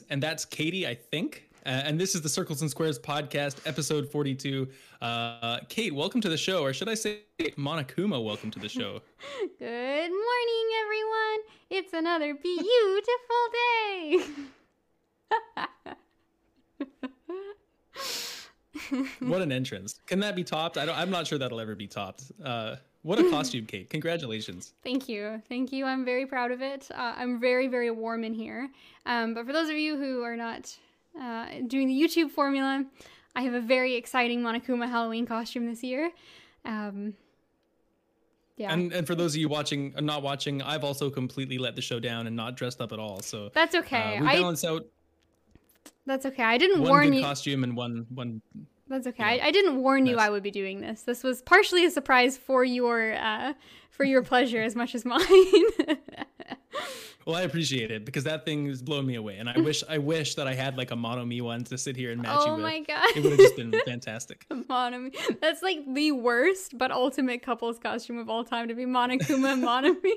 to the show. I'm James, and that's Katie, I think. Uh, and this is the Circles and Squares podcast, episode 42. Uh, Kate, welcome to the show, or should I say, Monokuma, welcome to the show. Good morning, everyone. It's another beautiful day. what an entrance! Can that be topped? I don't. I'm not sure that'll ever be topped. Uh, what a costume, Kate! Congratulations. Thank you, thank you. I'm very proud of it. Uh, I'm very, very warm in here. Um, but for those of you who are not uh, doing the YouTube formula, I have a very exciting Monokuma Halloween costume this year. Um, yeah. And and for those of you watching, uh, not watching, I've also completely let the show down and not dressed up at all. So that's okay. Uh, we balance I, out. That's okay. I didn't one warn good you. costume and one one that's okay. I, I, didn't warn you I would be doing this. This was partially a surprise for your uh, for your pleasure as much as mine. well, I appreciate it because that thing is blowing me away, and I wish I wish that I had like a Monomi one to sit here and match oh you with. Oh my god! It would have just been fantastic. Monomi. That's like the worst but ultimate couples costume of all time to be Monokuma and Monomi.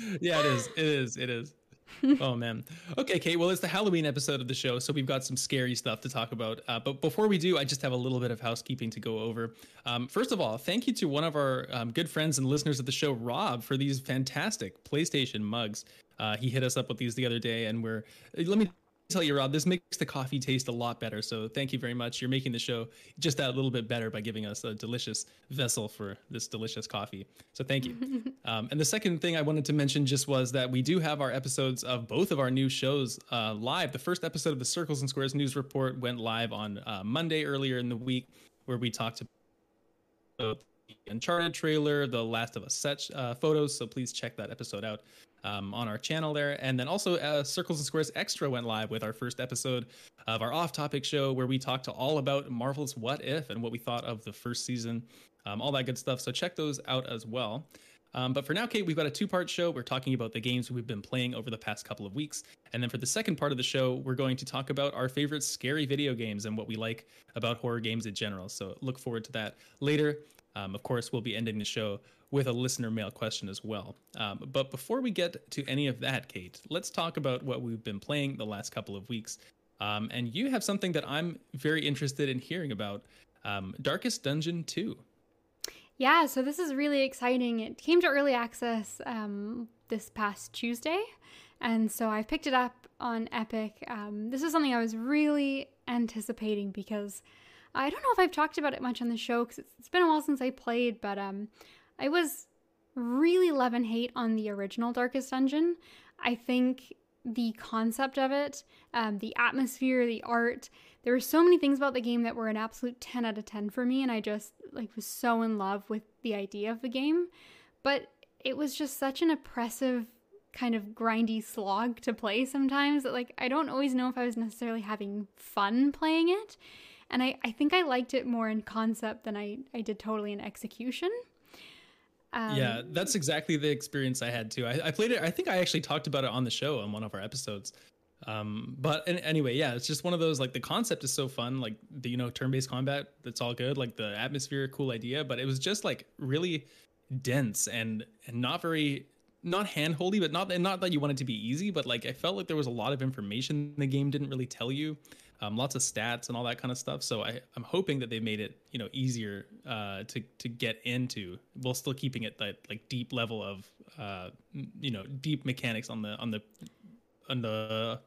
yeah, it is. It is. It is. oh man. Okay, Kate. Well, it's the Halloween episode of the show, so we've got some scary stuff to talk about. Uh, but before we do, I just have a little bit of housekeeping to go over. Um, first of all, thank you to one of our um, good friends and listeners of the show, Rob, for these fantastic PlayStation mugs. Uh, he hit us up with these the other day, and we're let me tell you, Rob, this makes the coffee taste a lot better. So thank you very much. You're making the show just that little bit better by giving us a delicious vessel for this delicious coffee. So thank you. um, and the second thing I wanted to mention just was that we do have our episodes of both of our new shows uh, live. The first episode of the Circles and Squares News Report went live on uh, Monday earlier in the week, where we talked about the Uncharted trailer, the Last of Us set uh, photos. So please check that episode out um, on our channel there. And then also, uh, Circles and Squares Extra went live with our first episode of our off topic show where we talked to all about Marvel's What If and what we thought of the first season, um, all that good stuff. So check those out as well. Um, but for now, Kate, we've got a two part show. We're talking about the games we've been playing over the past couple of weeks. And then for the second part of the show, we're going to talk about our favorite scary video games and what we like about horror games in general. So look forward to that later. Um, of course, we'll be ending the show with a listener mail question as well. Um, but before we get to any of that, Kate, let's talk about what we've been playing the last couple of weeks. Um, and you have something that I'm very interested in hearing about um, Darkest Dungeon 2. Yeah, so this is really exciting. It came to early access um, this past Tuesday. And so I picked it up on Epic. Um, this is something I was really anticipating because I don't know if I've talked about it much on the show because it's, it's been a while since I played, but um, I was really love and hate on the original Darkest Dungeon. I think the concept of it, um, the atmosphere, the art, there were so many things about the game that were an absolute 10 out of 10 for me, and I just like was so in love with the idea of the game. But it was just such an oppressive kind of grindy slog to play sometimes that like I don't always know if I was necessarily having fun playing it. And I, I think I liked it more in concept than I, I did totally in execution. Um, yeah, that's exactly the experience I had too. I, I, played it. I think I actually talked about it on the show on one of our episodes. Um, but anyway, yeah, it's just one of those like the concept is so fun, like the you know turn-based combat. That's all good. Like the atmosphere, cool idea, but it was just like really dense and and not very not handholdy, but not not that you want it to be easy, but like I felt like there was a lot of information the game didn't really tell you um, lots of stats and all that kind of stuff. So I, I'm hoping that they made it, you know, easier uh, to to get into, while still keeping it that like deep level of, uh, you know, deep mechanics on the on the on the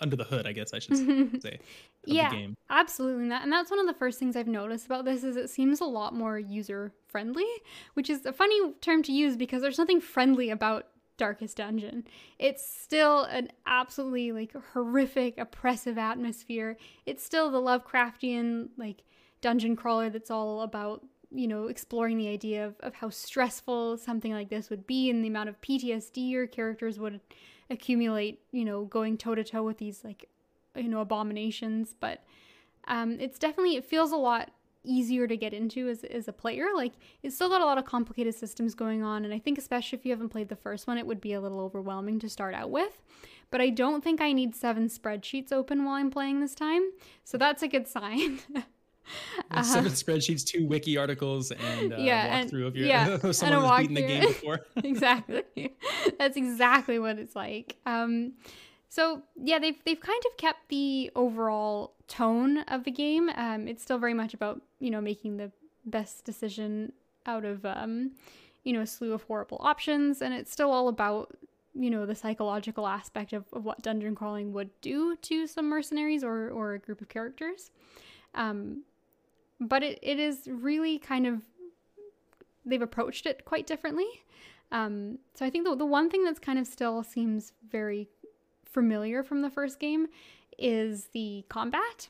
under the hood, I guess I should say. yeah, absolutely. And, that, and that's one of the first things I've noticed about this is it seems a lot more user friendly, which is a funny term to use because there's nothing friendly about Darkest Dungeon. It's still an absolutely like horrific, oppressive atmosphere. It's still the Lovecraftian like dungeon crawler that's all about, you know, exploring the idea of, of how stressful something like this would be and the amount of PTSD your characters would accumulate, you know, going toe to toe with these like, you know, abominations. But um, it's definitely, it feels a lot easier to get into as, as a player. Like, it's still got a lot of complicated systems going on, and I think, especially if you haven't played the first one, it would be a little overwhelming to start out with. But I don't think I need seven spreadsheets open while I'm playing this time, so that's a good sign. uh, seven spreadsheets, two wiki articles, and uh, yeah, walkthrough and, of your yeah, someone who's beaten the game before. exactly, that's exactly what it's like. Um, So yeah, they've they've kind of kept the overall tone of the game. Um, it's still very much about you know making the best decision out of um, you know a slew of horrible options, and it's still all about you know the psychological aspect of, of what dungeon crawling would do to some mercenaries or or a group of characters. Um, but it, it is really kind of they've approached it quite differently. Um, so I think the, the one thing that's kind of still seems very familiar from the first game is the combat.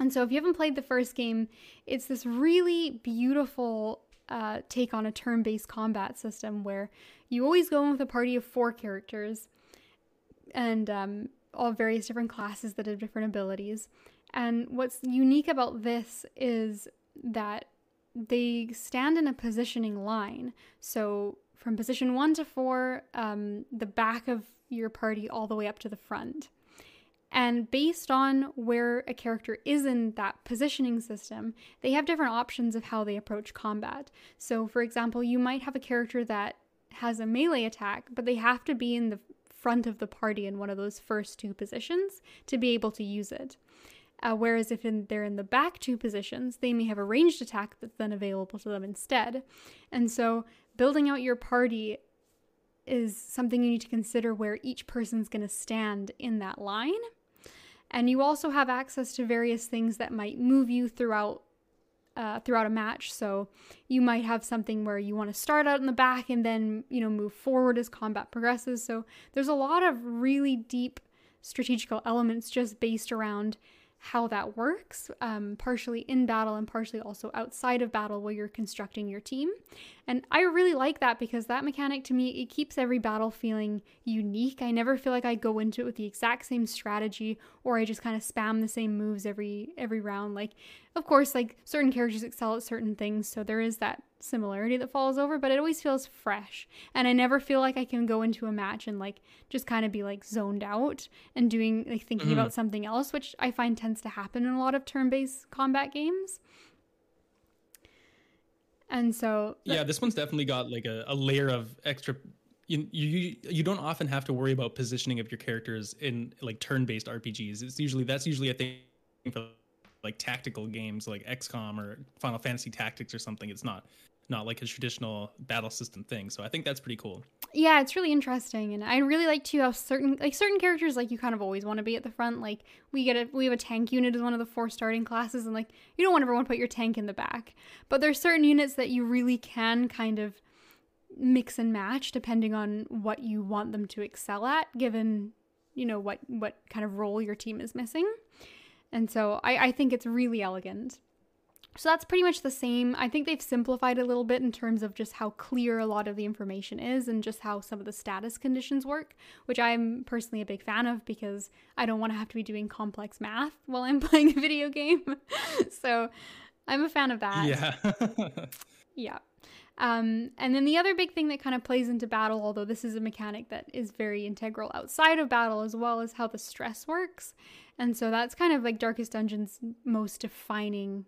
And so if you haven't played the first game, it's this really beautiful uh, take on a turn based combat system where you always go in with a party of four characters and um, all various different classes that have different abilities. And what's unique about this is that they stand in a positioning line. So from position one to four, um, the back of your party all the way up to the front. And based on where a character is in that positioning system, they have different options of how they approach combat. So, for example, you might have a character that has a melee attack, but they have to be in the front of the party in one of those first two positions to be able to use it. Uh, whereas if in, they're in the back two positions, they may have a ranged attack that's then available to them instead. And so building out your party is something you need to consider where each person's going to stand in that line. And you also have access to various things that might move you throughout uh, throughout a match. So you might have something where you want to start out in the back and then you know move forward as combat progresses. So there's a lot of really deep strategical elements just based around how that works, um, partially in battle and partially also outside of battle where you're constructing your team. And I really like that because that mechanic to me, it keeps every battle feeling unique. I never feel like I go into it with the exact same strategy or I just kind of spam the same moves every every round. Like, of course, like certain characters excel at certain things, so there is that similarity that falls over, but it always feels fresh. And I never feel like I can go into a match and like just kind of be like zoned out and doing like thinking mm-hmm. about something else, which I find tends to happen in a lot of turn-based combat games. And so Yeah, this one's definitely got like a, a layer of extra you, you you don't often have to worry about positioning of your characters in like turn-based RPGs. It's usually that's usually a thing for like tactical games like XCOM or Final Fantasy Tactics or something. It's not not like a traditional battle system thing. So I think that's pretty cool. Yeah, it's really interesting, and I really like to have certain like certain characters like you kind of always want to be at the front. Like we get a we have a tank unit as one of the four starting classes, and like you don't want everyone to put your tank in the back. But there's certain units that you really can kind of mix and match depending on what you want them to excel at, given you know what what kind of role your team is missing. And so I, I think it's really elegant. So that's pretty much the same. I think they've simplified a little bit in terms of just how clear a lot of the information is and just how some of the status conditions work, which I'm personally a big fan of because I don't want to have to be doing complex math while I'm playing a video game. so I'm a fan of that. Yeah. yeah. Um, and then the other big thing that kind of plays into battle, although this is a mechanic that is very integral outside of battle as well, is how the stress works. And so that's kind of like Darkest Dungeon's most defining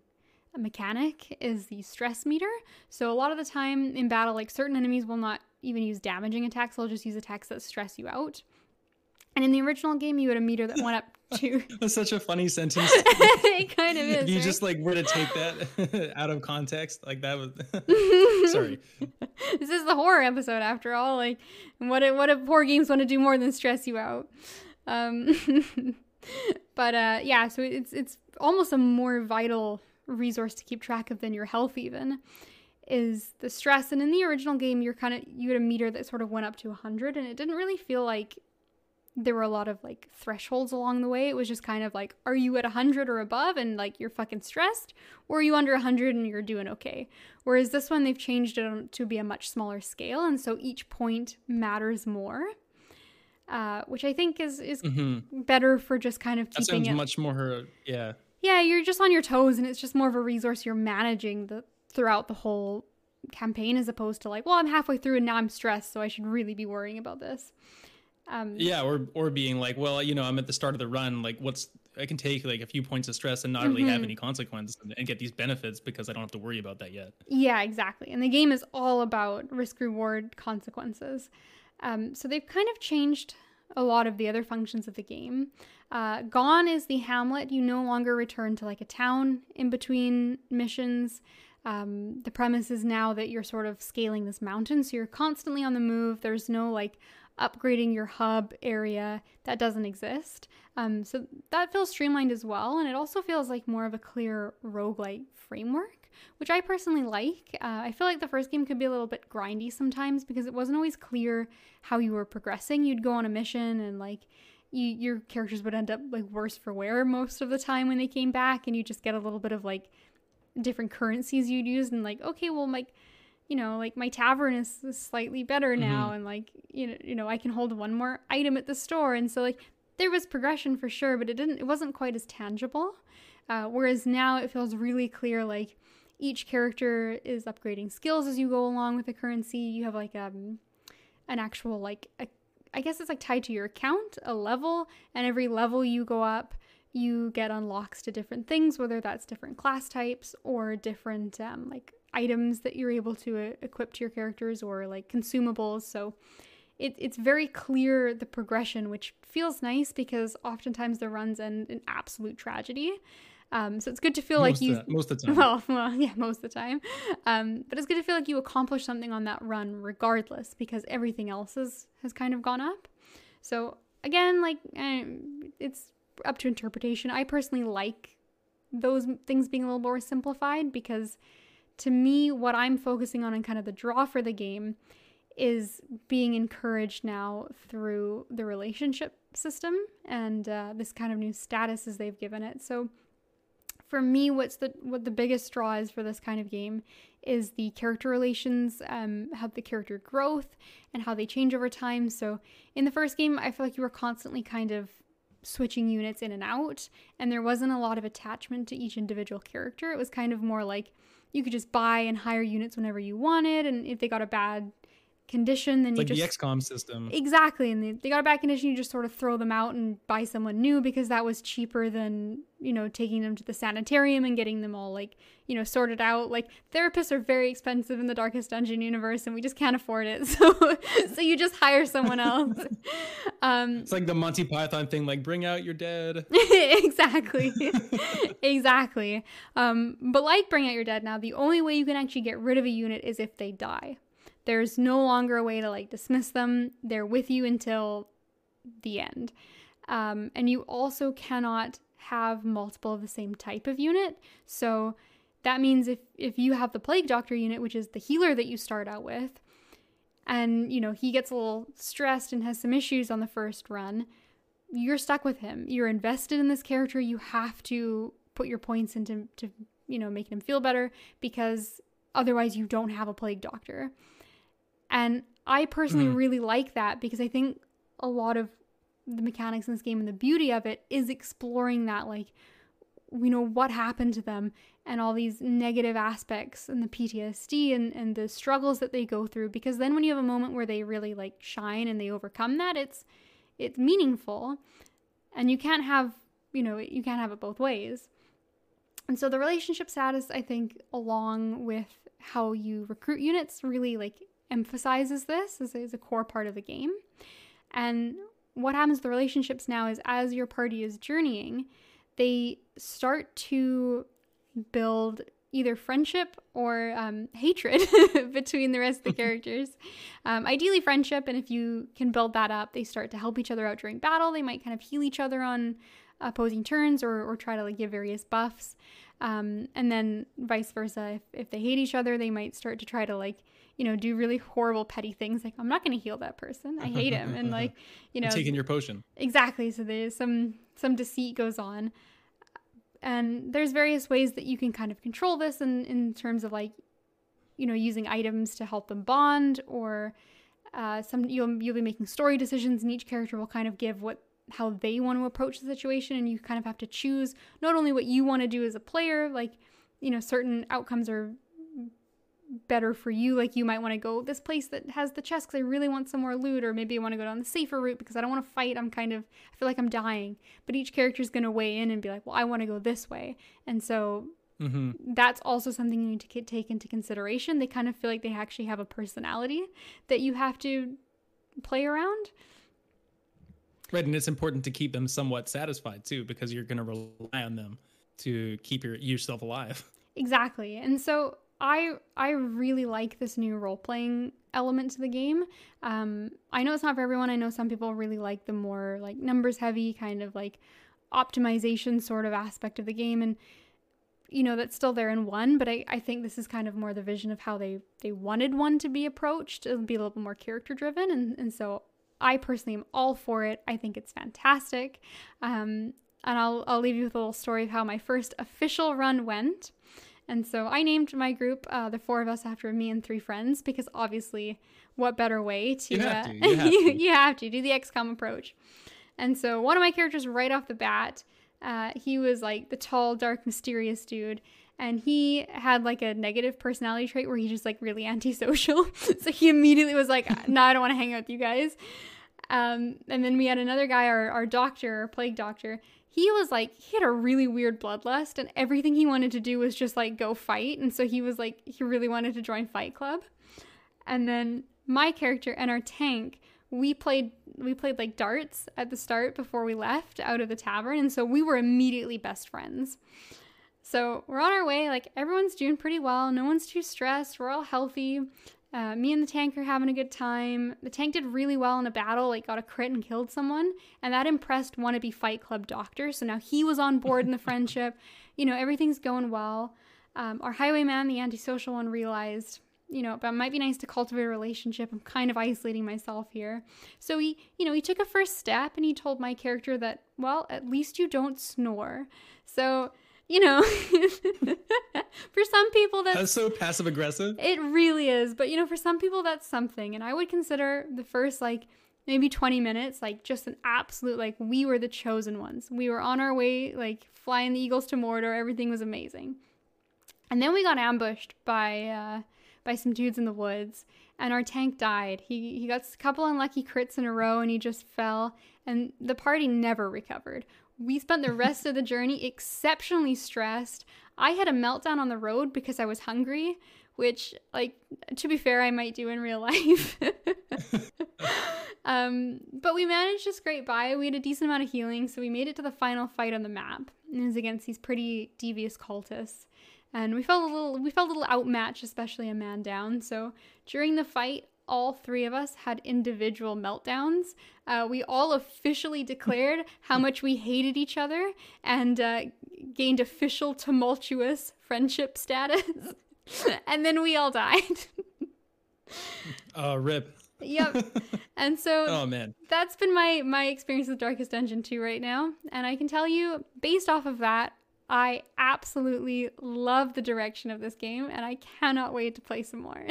mechanic is the stress meter. So a lot of the time in battle, like certain enemies will not even use damaging attacks, they'll just use attacks that stress you out. And in the original game, you had a meter that went up to. That's such a funny sentence. it kind of is. If you right? just like were to take that out of context, like that was. Sorry. This is the horror episode, after all. Like, what if, what if horror games want to do more than stress you out? Um, but uh, yeah, so it's it's almost a more vital resource to keep track of than your health even is the stress and in the original game you're kind of you had a meter that sort of went up to 100 and it didn't really feel like there were a lot of like thresholds along the way it was just kind of like are you at 100 or above and like you're fucking stressed or are you under 100 and you're doing okay whereas this one they've changed it to be a much smaller scale and so each point matters more uh, which I think is is mm-hmm. better for just kind of keeping it much more yeah yeah, you're just on your toes and it's just more of a resource you're managing the throughout the whole campaign as opposed to like, well, I'm halfway through and now I'm stressed, so I should really be worrying about this. Um, yeah, or or being like, well, you know, I'm at the start of the run. Like, what's I can take like a few points of stress and not mm-hmm. really have any consequence and, and, get these benefits because I don't have to worry about that yet. Yeah, exactly. And the game is all about risk reward consequences. Um, so they've kind of changed a lot of the other functions of the game. Uh, gone is the hamlet. You no longer return to like a town in between missions. Um, the premise is now that you're sort of scaling this mountain, so you're constantly on the move. There's no like upgrading your hub area that doesn't exist. Um, so that feels streamlined as well, and it also feels like more of a clear roguelike framework, which I personally like. Uh, I feel like the first game could be a little bit grindy sometimes because it wasn't always clear how you were progressing. You'd go on a mission and like you, your characters would end up like worse for wear most of the time when they came back, and you just get a little bit of like different currencies you'd use and like okay well like you know like my tavern is, slightly better now mm-hmm. and like you know you know I can hold one more item at the store. And so like there was progression for sure but it didn't it wasn't quite as tangible. Uh, whereas now it feels really clear like each character is upgrading skills as you go along with the currency. You have like um an actual like a, I guess it's like tied to your account a level and every level you go up you get unlocks to different things, whether that's different class types or different um, like items that you're able to uh, equip to your characters or like consumables. So it, it's very clear the progression, which feels nice because oftentimes the runs end in absolute tragedy. Um, so it's good to feel most like you the, most of the time. Well, well, yeah, most of the time. Um, but it's good to feel like you accomplished something on that run regardless because everything else is, has kind of gone up. So again, like eh, it's up to interpretation. I personally like those things being a little more simplified because to me, what I'm focusing on and kind of the draw for the game is being encouraged now through the relationship system and uh, this kind of new statuses they've given it. So for me, what's the what the biggest draw is for this kind of game is the character relations, um, how the character growth and how they change over time. So in the first game, I feel like you were constantly kind of switching units in and out, and there wasn't a lot of attachment to each individual character. It was kind of more like you could just buy and hire units whenever you wanted, and if they got a bad condition, then it's you like just the XCOM system. Exactly, and they, they got a bad condition, you just sort of throw them out and buy someone new because that was cheaper than you know taking them to the sanitarium and getting them all like you know sorted out. Like therapists are very expensive in the Darkest Dungeon universe, and we just can't afford it. So so you just hire someone else. um, it's like the Monty Python thing, like bring out your dead. exactly, exactly. Um, but like bring out your dead now, the only way you can actually get rid of a unit is if they die. There's no longer a way to like dismiss them. They're with you until the end. Um, and you also cannot have multiple of the same type of unit. So that means if if you have the plague doctor unit, which is the healer that you start out with, and you know he gets a little stressed and has some issues on the first run, you're stuck with him. You're invested in this character. You have to put your points into to you know making him feel better because otherwise you don't have a plague doctor. And I personally mm. really like that because I think a lot of the mechanics in this game and the beauty of it is exploring that like we know what happened to them and all these negative aspects and the PTSD and, and the struggles that they go through. Because then when you have a moment where they really like shine and they overcome that it's it's meaningful. And you can't have you know you can't have it both ways. And so the relationship status i think along with how you recruit units really like emphasizes this as, as a core part of the game. And what happens to the relationships now is as your party is journeying, they start to build either friendship or um, hatred between the rest of the characters. Um, ideally, friendship, and if you can build that up, they start to help each other out during battle. They might kind of heal each other on opposing turns or, or try to like give various buffs. Um, and then vice versa, if, if they hate each other, they might start to try to like you know, do really horrible, petty things. Like, I'm not going to heal that person. I hate him. And like, you know, taking your potion. Exactly. So there's some some deceit goes on, and there's various ways that you can kind of control this in in terms of like, you know, using items to help them bond, or uh, some you'll you'll be making story decisions, and each character will kind of give what how they want to approach the situation, and you kind of have to choose not only what you want to do as a player, like you know certain outcomes are better for you. Like you might want to go this place that has the chest because I really want some more loot, or maybe I want to go down the safer route because I don't want to fight. I'm kind of I feel like I'm dying. But each character is going to weigh in and be like, well, I want to go this way, and so. Mm-hmm. That's also something you need to take into consideration. They kind of feel like they actually have a personality that you have to play around. Right, and it's important to keep them somewhat satisfied too, because you're going to rely on them to keep your yourself alive. Exactly, and so I I really like this new role playing element to the game. Um, I know it's not for everyone. I know some people really like the more like numbers heavy kind of like optimization sort of aspect of the game, and you know that's still there in one. But I, I think this is kind of more the vision of how they they wanted one to be approached. It'll be a little bit more character driven, and and so I personally am all for it. I think it's fantastic. Um, and I'll, I'll leave you with a little story of how my first official run went. And so I named my group uh, the four of us after me and three friends because obviously, what better way to you have uh, to, you have to. you have to do the XCOM approach. And so one of my characters right off the bat, uh, he was like the tall, dark, mysterious dude, and he had like a negative personality trait where he's just like really antisocial. so he immediately was like, "No, I don't want to hang out with you guys." Um, and then we had another guy, our, our doctor, our plague doctor. He was like, he had a really weird bloodlust, and everything he wanted to do was just like go fight. And so he was like, he really wanted to join Fight Club. And then my character and our tank, we played we played like darts at the start before we left out of the tavern, and so we were immediately best friends. So we're on our way. Like everyone's doing pretty well. No one's too stressed. We're all healthy. Uh, me and the tank are having a good time. The tank did really well in a battle, like got a crit and killed someone, and that impressed wannabe Fight Club doctor. So now he was on board in the friendship. You know, everything's going well. Um, our highwayman, the antisocial one, realized, you know, but it might be nice to cultivate a relationship. I'm kind of isolating myself here. So he, you know, he took a first step and he told my character that, well, at least you don't snore. So you know, for some people that's, That's so passive aggressive. it really is. But you know, for some people that's something. And I would consider the first like maybe 20 minutes like just an absolute like we were the chosen ones. We were on our way like flying the eagles to Mordor. Everything was amazing. And then we got ambushed by uh by some dudes in the woods and our tank died. He he got a couple unlucky crits in a row and he just fell and the party never recovered. We spent the rest of the journey exceptionally stressed. I had a meltdown on the road because I was hungry, which, like, to be fair, I might do in real life. um, but we managed to scrape by. We had a decent amount of healing, so we made it to the final fight on the map. It was against these pretty devious cultists. And we felt a little we felt a little outmatched, especially a man down. So during the fight, all three of us had individual meltdowns. Uh, we all officially declared how much we hated each other and uh, gained official tumultuous friendship status. and then we all died. Oh, rip. yep. And so Oh man. that's been my my experience with Darkest Dungeon 2 right now. And I can tell you, based off of that, I absolutely love the direction of this game and I cannot wait to play some more.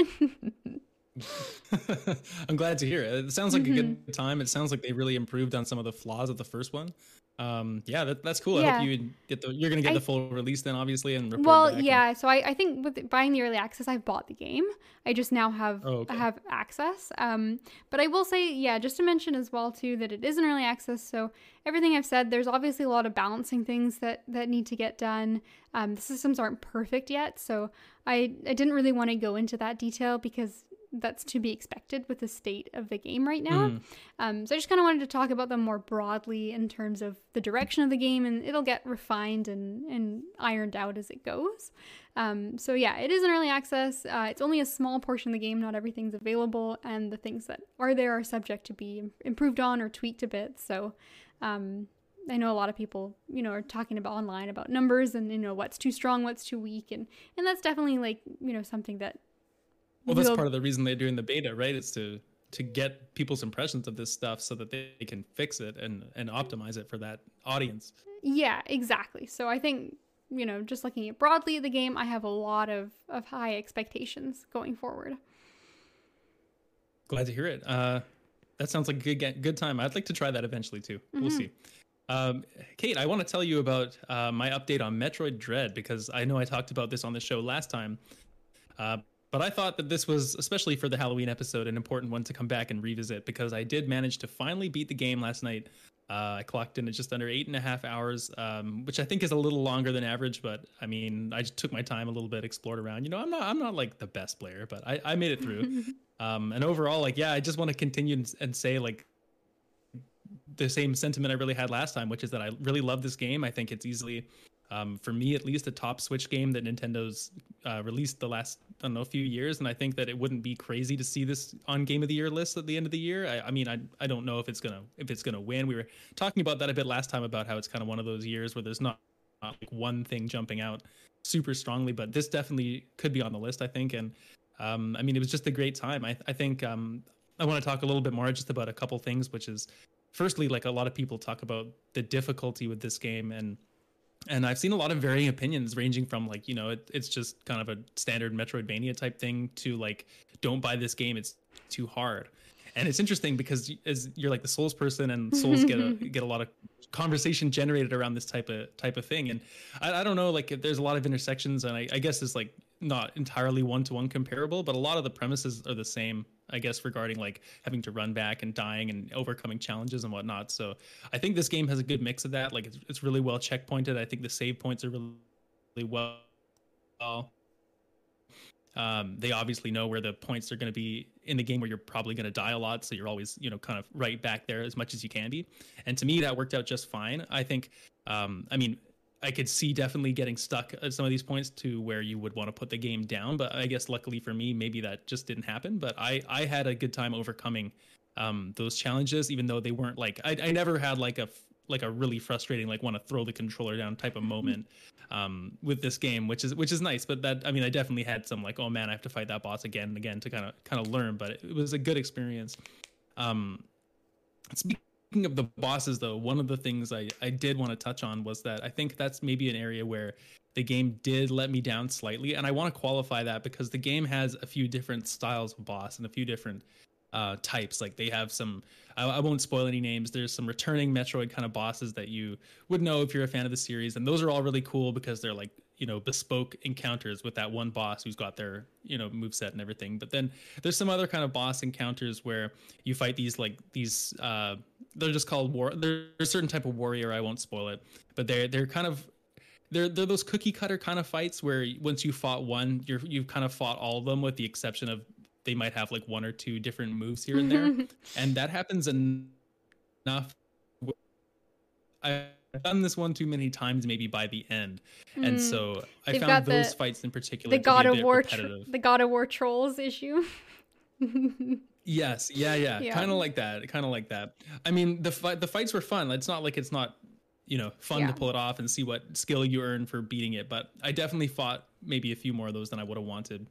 I'm glad to hear it. It sounds like a Mm-hmm. good time. It sounds like they really improved on some of the flaws of the first one. Um, yeah, that, that's cool. I hope you get the. You're gonna get I- the full release then, obviously, and report well, back and- yeah. So I, I think with buying the early access, I've bought the game. I just now have Oh, okay. I have access. Um, but I will say, yeah, just to mention as well too that it is an early access. So everything I've said, there's obviously a lot of balancing things that that need to get done. Um, the systems aren't perfect yet, so I I didn't really want to go into that detail because that's to be expected with the state of the game right now. Mhm. Um, so I just kind of wanted to talk about them more broadly in terms of the direction of the game, and it'll get refined and, and ironed out as it goes. Um, so yeah, it is an early access. Uh, it's only a small portion of the game; not everything's available, and the things that are there are subject to be improved on or tweaked a bit. So. Um, I know a lot of people, you know, are talking about online about numbers and you know what's too strong, what's too weak, and and that's definitely like you know something that Well, that's part of the reason they're doing the beta, right? It's to to get people's impressions of this stuff so that they can fix it and and optimize it for that audience. Yeah, exactly. So I think, you know, just looking at broadly at the game, I have a lot of, of high expectations going forward. Glad to hear it. Uh, that sounds like a good good time. I'd like to try that eventually too. We'll see. Um, Kate, I want to tell you about uh, my update on Metroid Dread because I know I talked about this on the show last time. Uh, but I thought that this was, especially for the Halloween episode, an important one to come back and revisit because I did manage to finally beat the game last night. Uh, I clocked in at just under eight and a half hours, um, which I think is a little longer than average. But I mean, I just took my time a little bit, explored around. You know, I'm not, I'm not like the best player, but I, I made it through. um, and overall, like, yeah, I just want to continue and, and say, like, the same sentiment I really had last time, which is that I really love this game. I think it's easily, um, for me at least, a top Switch game that Nintendo's uh, released the last I don't know few years, and I think that it wouldn't be crazy to see this on Game of the Year list at the end of the year. I, I mean, I I don't know if it's gonna if it's gonna win. We were talking about that a bit last time about how it's kind of one of those years where there's not, like one thing jumping out super strongly, but this definitely could be on the list. I think, and um, I mean, it was just a great time. I I think um, I want to talk a little bit more just about a couple things, which is firstly, like a lot of people talk about the difficulty with this game and and I've seen a lot of varying opinions ranging from like, you know, it, it's just kind of a standard Metroidvania type thing to like, don't buy this game, it's too hard. And it's interesting because as you're like the Souls person and Souls get a get a lot of conversation generated around this type of type of thing. And I, I don't know, like if there's a lot of intersections and I, I guess it's like not entirely one to one comparable, but a lot of the premises are the same I guess, regarding like having to run back and dying and overcoming challenges and whatnot. So I think this game has a good mix of that. Like it's, it's really well checkpointed. I think the save points are really, really well. Um, they obviously know where the points are going to be in the game where you're probably going to die a lot. So you're always, you know, kind of right back there as much as you can be. And to me, that worked out just fine. I think, um, I mean, I could see definitely getting stuck at some of these points to where you would want to put the game down. But I guess luckily for me, maybe that just didn't happen. But I I had a good time overcoming um, those challenges, even though they weren't like I, I never had like a like a really frustrating like want to throw the controller down type of moment um, with this game, which is which is nice. But that I mean, I definitely had some like oh man, I have to fight that boss again and again to kind of kind of learn. But it, was a good experience. Um, speaking Speaking of the bosses, though, one of the things I, I did want to touch on was that I think that's maybe an area where the game did let me down slightly. And I want to qualify that because the game has a few different styles of boss and a few different uh, types. Like they have some, I, I, won't spoil any names. There's some returning Metroid kind of bosses that you would know if you're a fan of the series. And those are all really cool because they're like you know bespoke encounters with that one boss who's got their you know move set and everything but then there's some other kind of boss encounters where you fight these like these uh they're just called war there's a certain type of warrior i won't spoil it but they're they're kind of they're they're those cookie cutter kind of fights where once you fought one you're you've kind of fought all of them with the exception of they might have like one or two different moves here and there and that happens enough I've done this one too many times, maybe by the end, mm. and so I They've found those the, fights in particular the God of War, tr- the God of War trolls issue. yes, yeah, yeah, yeah. kind of like that, kind of like that. I mean, the fight, the fights were fun. It's not like it's not, you know, fun yeah. to pull it off and see what skill you earn for beating it. But I definitely fought maybe a few more of those than I would have wanted.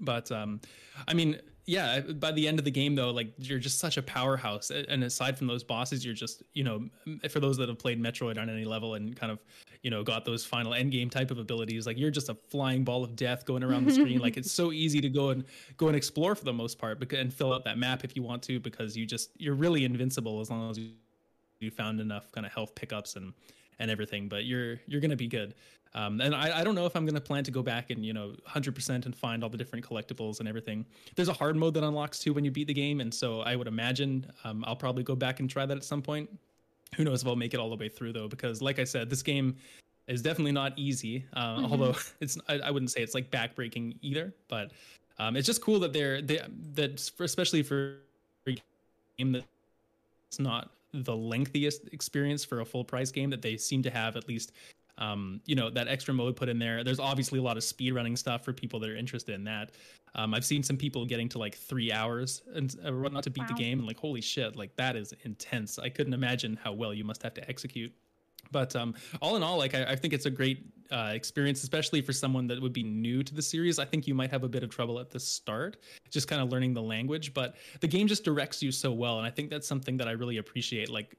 But um, I mean, yeah, by the end of the game though, like you're just such a powerhouse. And aside from those bosses, you're just, you know, for those that have played Metroid on any level and kind of, you know, got those final end game type of abilities, like you're just a flying ball of death going around the screen. like it's so easy to go and go and explore for the most part and fill out that map if you want to, because you just you're really invincible as long as you, you found enough kind of health pickups and and everything. But you're you're gonna be good. Um, and I, I don't know if I'm going to plan to go back and, you know, 100% and find all the different collectibles and everything. There's a hard mode that unlocks too when you beat the game. And so I would imagine um, I'll probably go back and try that at some point. Who knows if I'll make it all the way through though, because like I said, this game is definitely not easy. Uh, mm-hmm. Although it's, I, I, wouldn't say it's like backbreaking either, but um, it's just cool that they're, they, that for, especially for a game that's not the lengthiest experience for a full price game that they seem to have at least um, you know, that extra mode put in there. There's obviously a lot of speed running stuff for people that are interested in that. Um, I've seen some people getting to like three hours and uh, not to beat wow. the game, and like, holy shit, like that is intense. I couldn't imagine how well you must have to execute. But um, all in all, like I, I think it's a great uh, experience, especially for someone that would be new to the series. I think you might have a bit of trouble at the start, just kind of learning the language. But the game just directs you so well, and I think that's something that I really appreciate. Like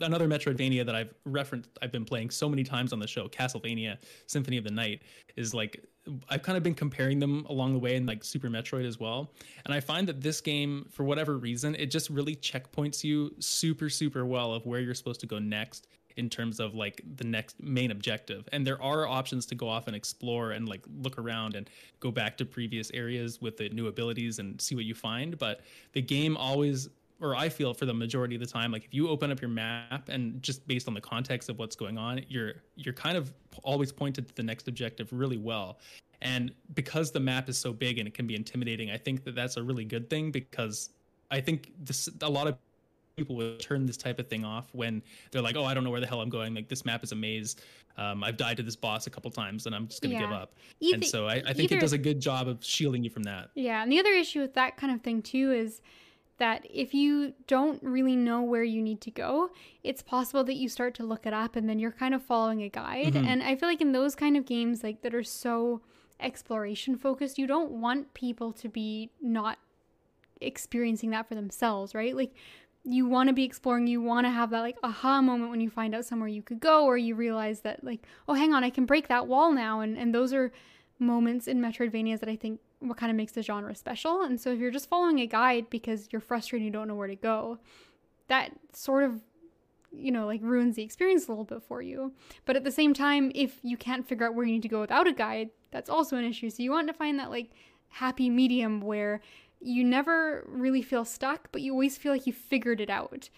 another Metroidvania that I've referenced, I've been playing so many times on the show, Castlevania Symphony of the Night, is like I've kind of been comparing them along the way and like Super Metroid as well. And I find that this game, for whatever reason, it just really checkpoints you super, super well of where you're supposed to go next in terms of like the next main objective. And there are options to go off and explore and like look around and go back to previous areas with the new abilities and see what you find. But the game always or I feel for the majority of the time, like if you open up your map and just based on the context of what's going on, you're you're kind of always pointed to the next objective really well. And because the map is so big and it can be intimidating, I think that that's a really good thing because I think this a lot of people will turn this type of thing off when they're like, "Oh, I don't know where the hell I'm going. Like this map is a maze. Um, I've died to this boss a couple times, and I'm just gonna give up." Either, and so I, I think either- it does a good job of shielding you from that. Yeah, and the other issue with that kind of thing too is that if you don't really know where you need to go, it's possible that you start to look it up and then you're kind of following a guide. Mhm. And I feel like in those kind of games like that are so exploration focused, you don't want people to be not experiencing that for themselves, right? Like you want to be exploring, you want to have that like aha moment when you find out somewhere you could go or you realize that like, oh, hang on, I can break that wall now and and those are moments in Metroidvanias that I think what kind of makes the genre special. And so if you're just following a guide because you're frustrated you don't know where to go, that sort of you know like ruins the experience a little bit for you. But at the same time, if you can't figure out where you need to go without a guide, that's also an issue. So you want to find that like happy medium where you never really feel stuck, but you always feel like you figured it out.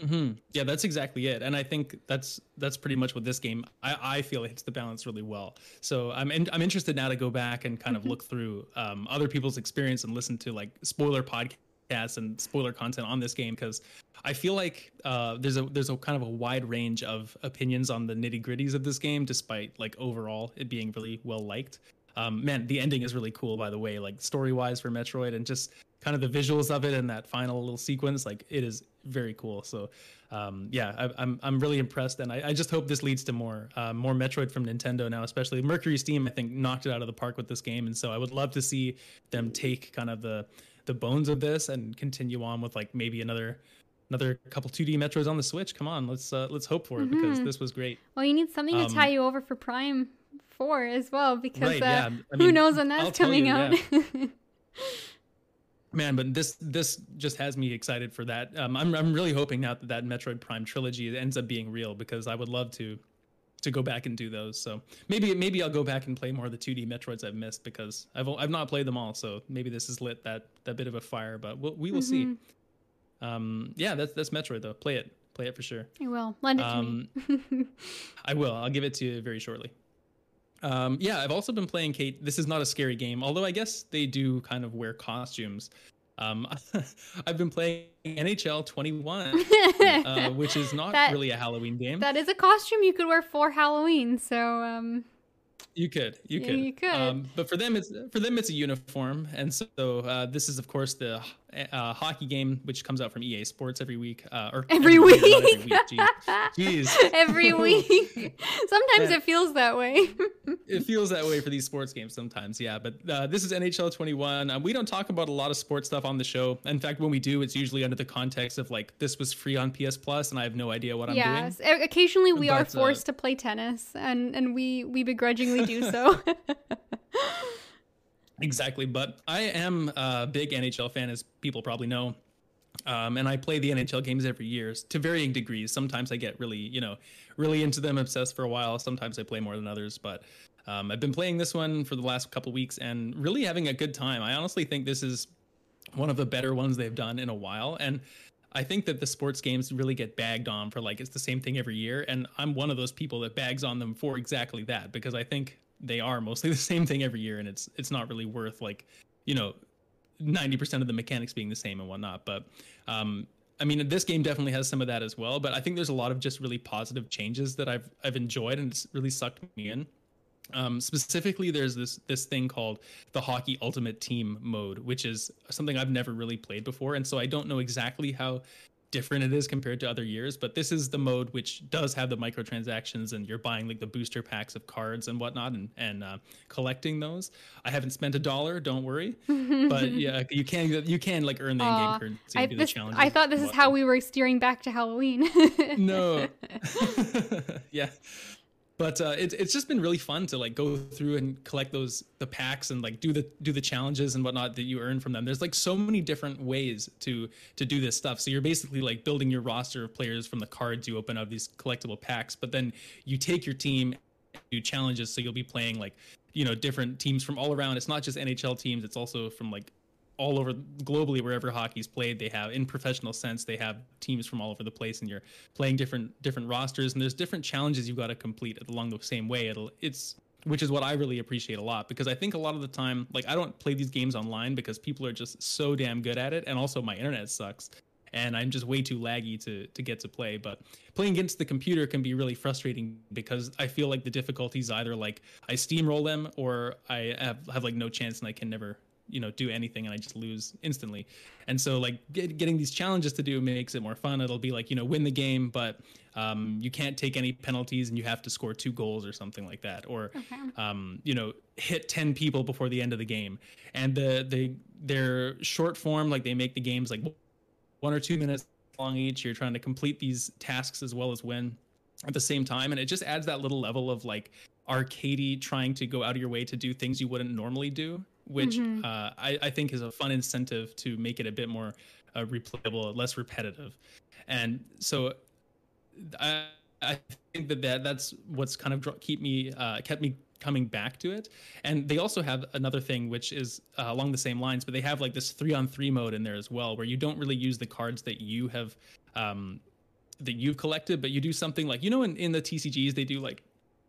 Hmm Yeah, that's exactly it, and I think that's that's pretty much what this game. I, I feel it hits the balance really well. So I'm in, I'm interested now to go back and kind of Mhm. look through um, other people's experience and listen to like spoiler podcasts and spoiler content on this game because I feel like uh, there's a there's a kind of a wide range of opinions on the nitty gritties of this game, despite like overall it being really well liked. Um, man, the ending is really cool, by the way, like story wise for Metroid and just kind of the visuals of it and that final little sequence. Like it is very cool. So, um, yeah, I, I'm I'm really impressed, and I, I just hope this leads to more uh, more Metroid from Nintendo now, especially MercurySteam. I think knocked it out of the park with this game, and so I would love to see them take kind of the the bones of this and continue on with like maybe another another couple 2D Metroids on the Switch. Come on, let's uh, let's hope for it because Mhm. this was great. Well, you need something to Um, tie you over for Prime 4 as well because Right, uh, yeah, I who knows when I'll that's coming you, out. Man, but this this just has me excited for that. Um, I'm I'm really hoping now that that Metroid Prime trilogy ends up being real because I would love to to go back and do those. So maybe maybe I'll go back and play more of the 2D Metroids I've missed because I've I've not played them all. So maybe this has lit that that bit of a fire. But we'll, we will see. Mhm. Um, yeah, that's that's Metroid though. Play it, play it for sure. I will. Lend it to Um, me. I will. I'll give it to you very shortly. Um, yeah, I've also been playing Kate. This is not a scary game, although I guess they do kind of wear costumes. Um, I've been playing NHL 21, uh, which is not That- really a Halloween game. that is a costume you could wear for Halloween. So, um, you could, you could, you could. Um, but for them, it's for them it's a uniform, and so uh, this is of course the uh, hockey game, which comes out from EA Sports every week, uh, or every year, week. every week. Jeez. Jeez. every week. Sometimes it feels that way. it feels that way for these sports games sometimes yeah but uh, this is nhl 21 uh, we don't talk about a lot of sports stuff on the show in fact when we do it's usually under the context of like this was free on ps plus and i have no idea what i'm doing yes. Occasionally we are But, uh, forced to play tennis and and we we begrudgingly do so. Exactly but i am a big nhl fan as people probably know um, and I play the NHL games every year to varying degrees. Sometimes I get really, you know, really into them, obsessed for a while. Sometimes I play more than others, but um, I've been playing this one for the last couple weeks and really having a good time. I honestly think this is one of the better ones they've done in a while, and I think that the sports games really get bagged on for like it's the same thing every year, and I'm one of those people that bags on them for exactly that because I think they are mostly the same thing every year, and it's it's not really worth like, you know, 90% of the mechanics being the same and whatnot. But um, I mean, this game definitely has some of that as well. But I think there's a lot of just really positive changes that I've I've enjoyed and it's really sucked me in. Um, specifically, there's this this thing called the Hockey Ultimate Team mode, which is something I've never really played before, and so I don't know exactly how different it is compared to other years. But this is the mode which does have the microtransactions, and you're buying like the booster packs of cards and whatnot, and and uh, collecting those. I haven't spent a dollar, don't worry but yeah, you can you can like earn the in-game currency I, and do the this. I thought this is how we were steering back to Halloween. No. yeah. But uh, it's it's just been really fun to like go through and collect those the packs and like do the do the challenges and whatnot that you earn from them. There's like so many different ways to to do this stuff. So you're basically like building your roster of players from the cards you open of these collectible packs. But then you take your team, do challenges. So you'll be playing like you know different teams from all around. It's not just NHL teams. It's also from like all over globally wherever hockey's played they have in professional sense they have teams from all over the place and you're playing different different rosters and there's different challenges you've got to complete along the same way it'll it's which is what i really appreciate a lot because i think a lot of the time like i don't play these games online because people are just so damn good at it and also my internet sucks and I'm just way too laggy to to get to play. But playing against the computer can be really frustrating because I feel like the difficulties either like I steamroll them or I have have like no chance and I can never you know do anything and i just lose instantly. And so like get, getting these challenges to do makes it more fun. It'll be like you know win the game but um, you can't take any penalties and you have to score two goals or something like that. Or okay. um, you know hit 10 people before the end of the game. And the they they're short form like they make the games like one or two minutes long each. You're trying to complete these tasks as well as win at the same time. And it just adds that little level of like arcadey trying to go out of your way to do things you wouldn't normally do which mm-hmm. uh, I, I, think is a fun incentive to make it a bit more uh, replayable, less repetitive. And so I, I think that, that that's what's kind of keep me uh, kept me coming back to it. And they also have another thing which is uh, along the same lines, but they have like this three on three mode in there as well, where you don't really use the cards that you have um, that you've collected, but you do something like you know in, in the TCGs they do like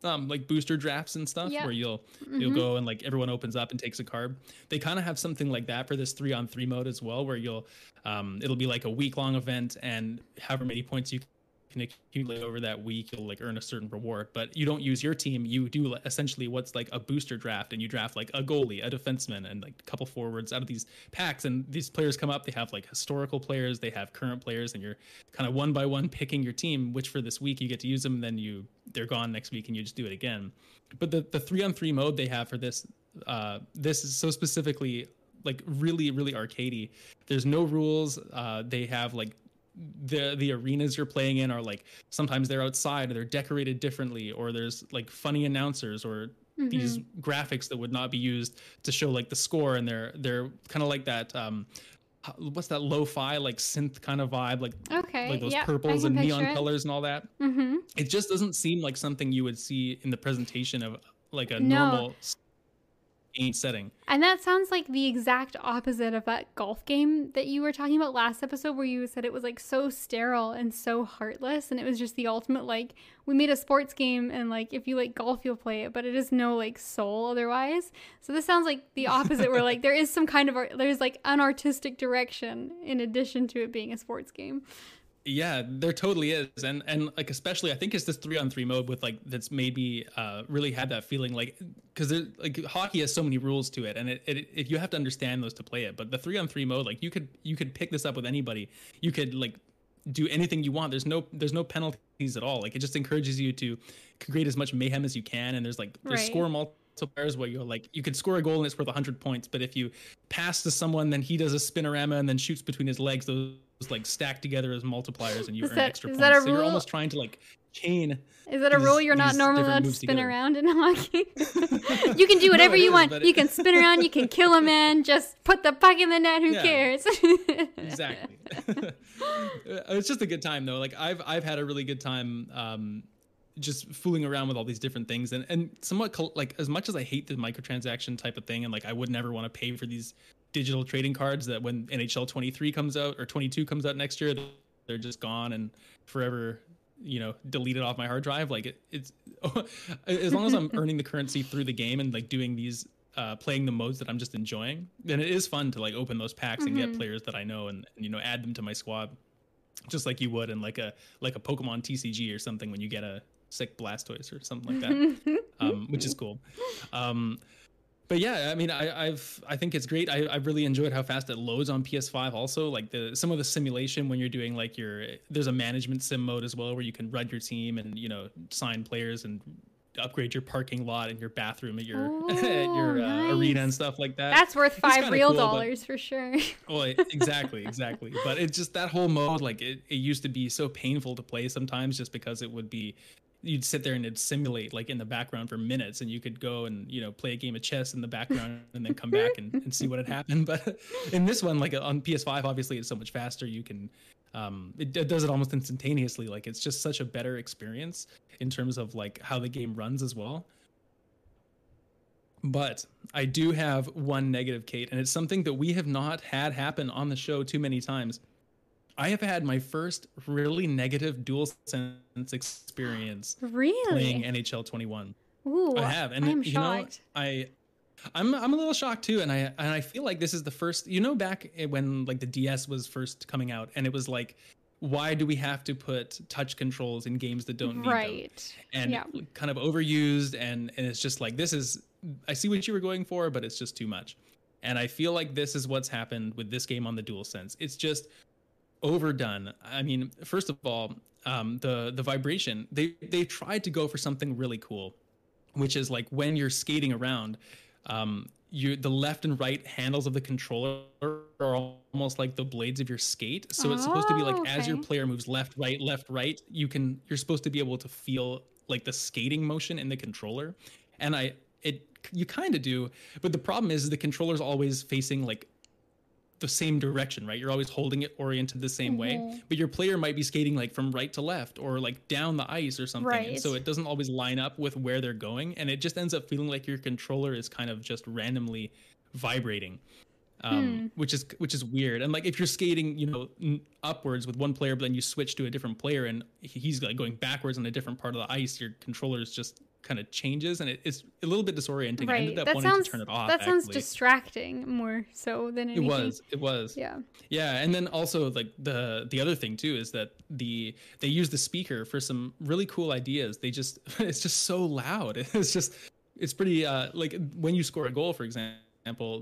um like booster drafts and stuff where you'll mm-hmm. you'll go and like everyone opens up and takes a card. They kind of have something like that for this 3 on 3 mode as well where you'll um it'll be like a week long event and however many points you can accumulate over that week, you'll like earn a certain reward. But you don't use your team. You do essentially what's like a booster draft, and you draft like a goalie, a defenseman, and like a couple forwards out of these packs. And these players come up. They have like historical players, they have current players, and you're kind of one by one picking your team. Which for this week you get to use them, then you they're gone next week, and you just do it again. But the the three on three mode they have for this uh, this is so specifically like really really arcadey. There's no rules. Uh, they have like the the arenas you're playing in are like sometimes they're outside or they're decorated differently or there's like funny announcers or mm-hmm. these graphics that would not be used to show like the score and they're they're kind of like that um what's that lo-fi like synth kind of vibe like okay like those yep, purples and neon it. colors and all that mm-hmm. it just doesn't seem like something you would see in the presentation of like a no. normal setting. And that sounds like the exact opposite of that golf game that you were talking about last episode, where you said it was like so sterile and so heartless, and it was just the ultimate like we made a sports game, and like if you like golf, you'll play it, but it is no like soul otherwise. So this sounds like the opposite, where like there is some kind of art, there's like an artistic direction in addition to it being a sports game. Yeah, there totally is, and and like especially I think it's this three on three mode with like that's made me uh, really had that feeling like because like hockey has so many rules to it, and it, it, it you have to understand those to play it. But the three on three mode, like you could you could pick this up with anybody. You could like do anything you want. There's no there's no penalties at all. Like it just encourages you to create as much mayhem as you can, and there's like there's right. score multipliers where you're like you could score a goal and it's worth 100 points, but if you pass to someone, then he does a spinorama and then shoots between his legs. Those like stacked together as multipliers and you is earn that, extra points. so you're almost trying to like chain. Is that a rule you're not normally allowed to spin together. around in hockey? you can do whatever no, you is, want. You can spin around, you can kill a man, just put the puck in the net, who yeah, cares? exactly. it's just a good time though. Like I've I've had a really good time um, just fooling around with all these different things and and somewhat like as much as I hate the microtransaction type of thing and like I would never want to pay for these digital trading cards that when NHL 23 comes out or 22 comes out next year, they're just gone and forever, you know, deleted off my hard drive. Like it, it's as long as I'm earning the currency through the game and like doing these, uh, playing the modes that I'm just enjoying, then it is fun to like open those packs mm-hmm. and get mm-hmm. players that I know and, and you know add them to my squad, just like you would in like a like a Pokemon TCG or something when you get a sick Blastoise or something like that, um, which is cool. Um, but yeah, I mean, I, have I think it's great. I, I've really enjoyed how fast it loads on PS5. Also, like the some of the simulation when you're doing like your there's a management sim mode as well where you can run your team and you know sign players and upgrade your parking lot and your bathroom at your at your uh, nice. arena and stuff like that. That's worth five real cool, dollars but, for sure. well, exactly, exactly. But it's just that whole mode. Like it, it used to be so painful to play sometimes, just because it would be you'd sit there and it'd simulate like in the background for minutes and you could go and you know play a game of chess in the background and then come back and, and see what had happened. But in this one like on ps5 obviously it's so much faster. You can um, it, it, does it almost instantaneously. Like it's just such a better experience in terms of like how the game runs as well. But i do have one negative kate and it's something that we have not had happen on the show too many times I have had my first really negative dual sense experience really playing NHL 21. Ooh, I have, and I'm you shocked. know, I I'm I'm a little shocked too, and I and I feel like this is the first. You know, back when like the DS was first coming out, and it was like, why do we have to put touch controls in games that don't need right. them? And Yeah. kind of overused, and and it's just like this is. I see what you were going for, but it's just too much. And I feel like this is what's happened with this game on the DualSense. It's just overdone. I mean, first of all, um, the the vibration. They they tried to go for something really cool, which is like when you're skating around, um, you the left and right handles of the controller are almost like the blades of your skate. So it's supposed to be like Oh, as your player moves left, right, left, right, you can you're supposed to be able to feel like the skating motion in the controller. And I it you kind of do, but the problem is the controller's always facing like the same direction, right? You're always holding it oriented the same way, Mhm. but your player might be skating like from right to left or like down the ice or something. And Right. so it doesn't always line up with where they're going. And it just ends up feeling like your controller is kind of just randomly vibrating. Um, which is which is weird. And like if you're skating, you know, n- upwards with one player, but then you switch to a different player and he's like going backwards on a different part of the ice, your controller is just kind of changes and it, it's a little bit disorienting. I Right. ended up That wanting sounds to turn it off. that sounds actually. distracting more so than anything. It was. It was. Yeah. Yeah, and then also like the the other thing too is that the they use the speaker for some really cool ideas. They just it's just so loud. It's just it's pretty uh like when you score a goal for example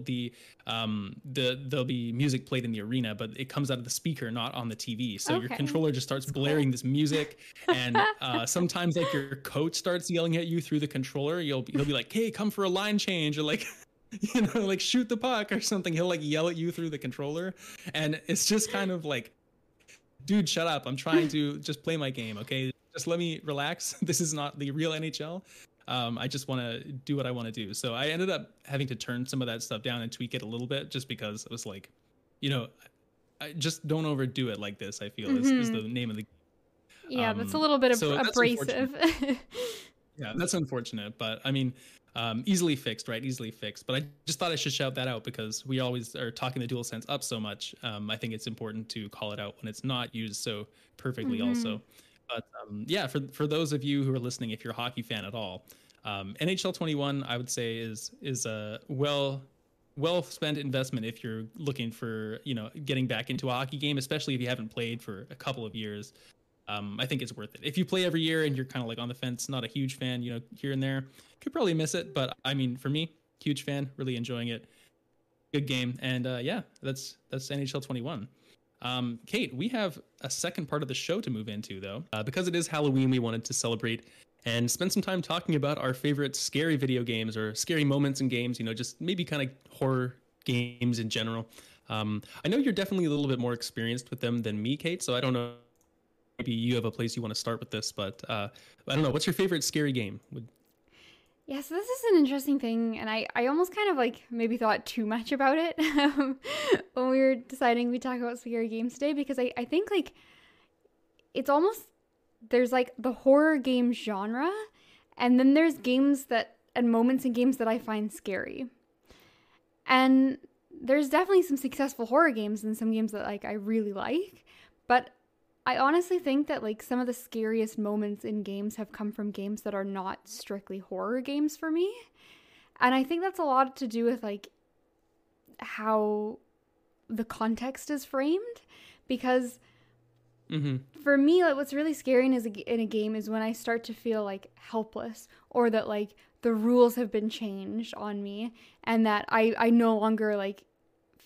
the um the there'll be music played in the arena but it comes out of the speaker not on the tv so your controller just starts blaring this music and uh sometimes like your coach starts yelling at you through the controller. You'll he'll be like hey come for a line change or like you know like shoot the puck or something. He'll like yell at you through the controller and it's just kind of like dude shut up. I'm trying to just play my game okay? Just let me relax. This is not the real nhl um, i just want to do what i want to do so i ended up having to turn some of that stuff down and tweak it a little bit just because it was like you know I just don't overdo it like this i feel is, is Mhm. the name of the Yeah, that's a Um, little bit ab- so abrasive. yeah that's unfortunate but i mean um, easily fixed right easily fixed but i just thought i should shout that out because we always are talking the DualSense up so much um, i think it's important to call it out when it's not used so perfectly Mhm. also but um, yeah for, for those of you who are listening if you're a hockey fan at all um, nhl 21 i would say is is a well well spent investment if you're looking for you know getting back into a hockey game especially if you haven't played for a couple of years um, I think it's worth it. If you play every year and you're kind of like on the fence, not a huge fan, you know, here and there, could probably miss it. But I mean, for me, huge fan, really enjoying it. Good game, and uh, yeah, that's that's NHL 21. Um, Kate, we have a second part of the show to move into though, uh, because it is Halloween. We wanted to celebrate and spend some time talking about our favorite scary video games or scary moments in games. You know, just maybe kind of horror games in general. Um, I know you're definitely a little bit more experienced with them than me, Kate. So I don't know maybe you have a place you want to start with this, but uh, I don't know. What's your favorite scary game? Would Yeah, so this is an interesting thing, and I, I almost kind of like maybe thought too much about it um, when we were deciding we talk about scary games today because I, I think like it's almost there's like the horror game genre, and then there's games that and moments in games that I find scary. And there's definitely some successful horror games and some games that like I really like, but I honestly think that like some of the scariest moments in games have come from games that are not strictly horror games for me. And I think that's a lot to do with like how the context is framed because mm-hmm. for me like what's really scary in, in a game is when i start to feel like helpless or that like the rules have been changed on me and that i i no longer like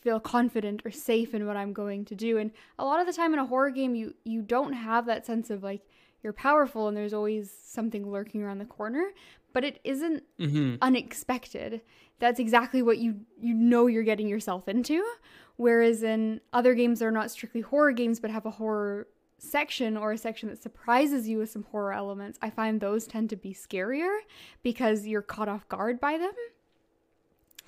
feel confident or safe in what i'm going to do and a lot of the time in a horror game you you don't have that sense of like you're powerful and there's always something lurking around the corner but it isn't Mm-hmm. unexpected. That's exactly what you you know you're getting yourself into. Whereas in other games that are not strictly horror games but have a horror section or a section that surprises you with some horror elements, I find those tend to be scarier because you're caught off guard by them.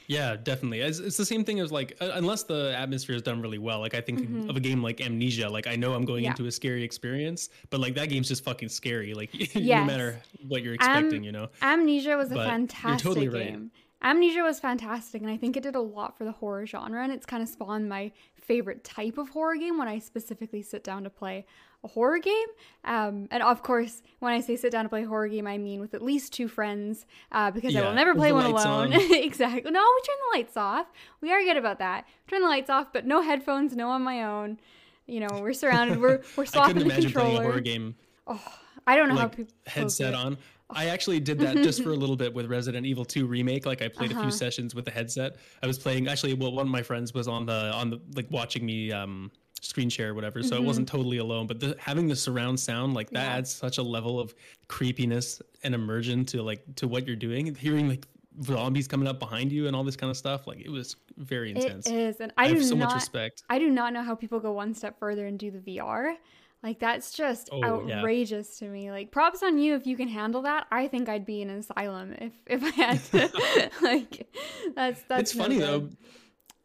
Yeah, definitely. It's, it's the same thing as like, uh, unless the atmosphere is done really well. Like, I think Mhm. of a game like Amnesia. Like, I know I'm going Yeah. into a scary experience, but like that game's just fucking scary. Like, no matter what you're Am- expecting, you know. Amnesia was a But you're fantastic totally right. game. Amnesia was fantastic, and I think it did a lot for the horror genre, and it's kind of spawned my favorite type of horror game when I specifically sit down to play a horror game. Um, and of course, when I say sit down to play a horror game, I mean with at least two friends uh, because yeah, I will never play one alone. exactly. No, we turn the lights off. We are good about that. Turn the lights off, but no headphones, no on my own. You know, we're surrounded. We're we're swapping the controller. Horror game. Oh, I don't know like, how people headset on. I actually did that just for a little bit with Resident Evil 2 remake. Like I played uh-huh. a few uh-huh. sessions with the headset. I was playing actually well one of my friends was on the on the like watching me um screen share or whatever. So mm-hmm. it wasn't totally alone, but the, having the surround sound like that yeah. adds such a level of creepiness and immersion to like to what you're doing. Hearing like zombies coming up behind you and all this kind of stuff, like it was very intense. It is, and I, I have so not, much respect. I do not know how people go one step further and do the VR. Like that's just oh, outrageous yeah. to me. Like props on you if you can handle that. I think I'd be in an asylum if if I had to. like that's that's. It's funny good. though.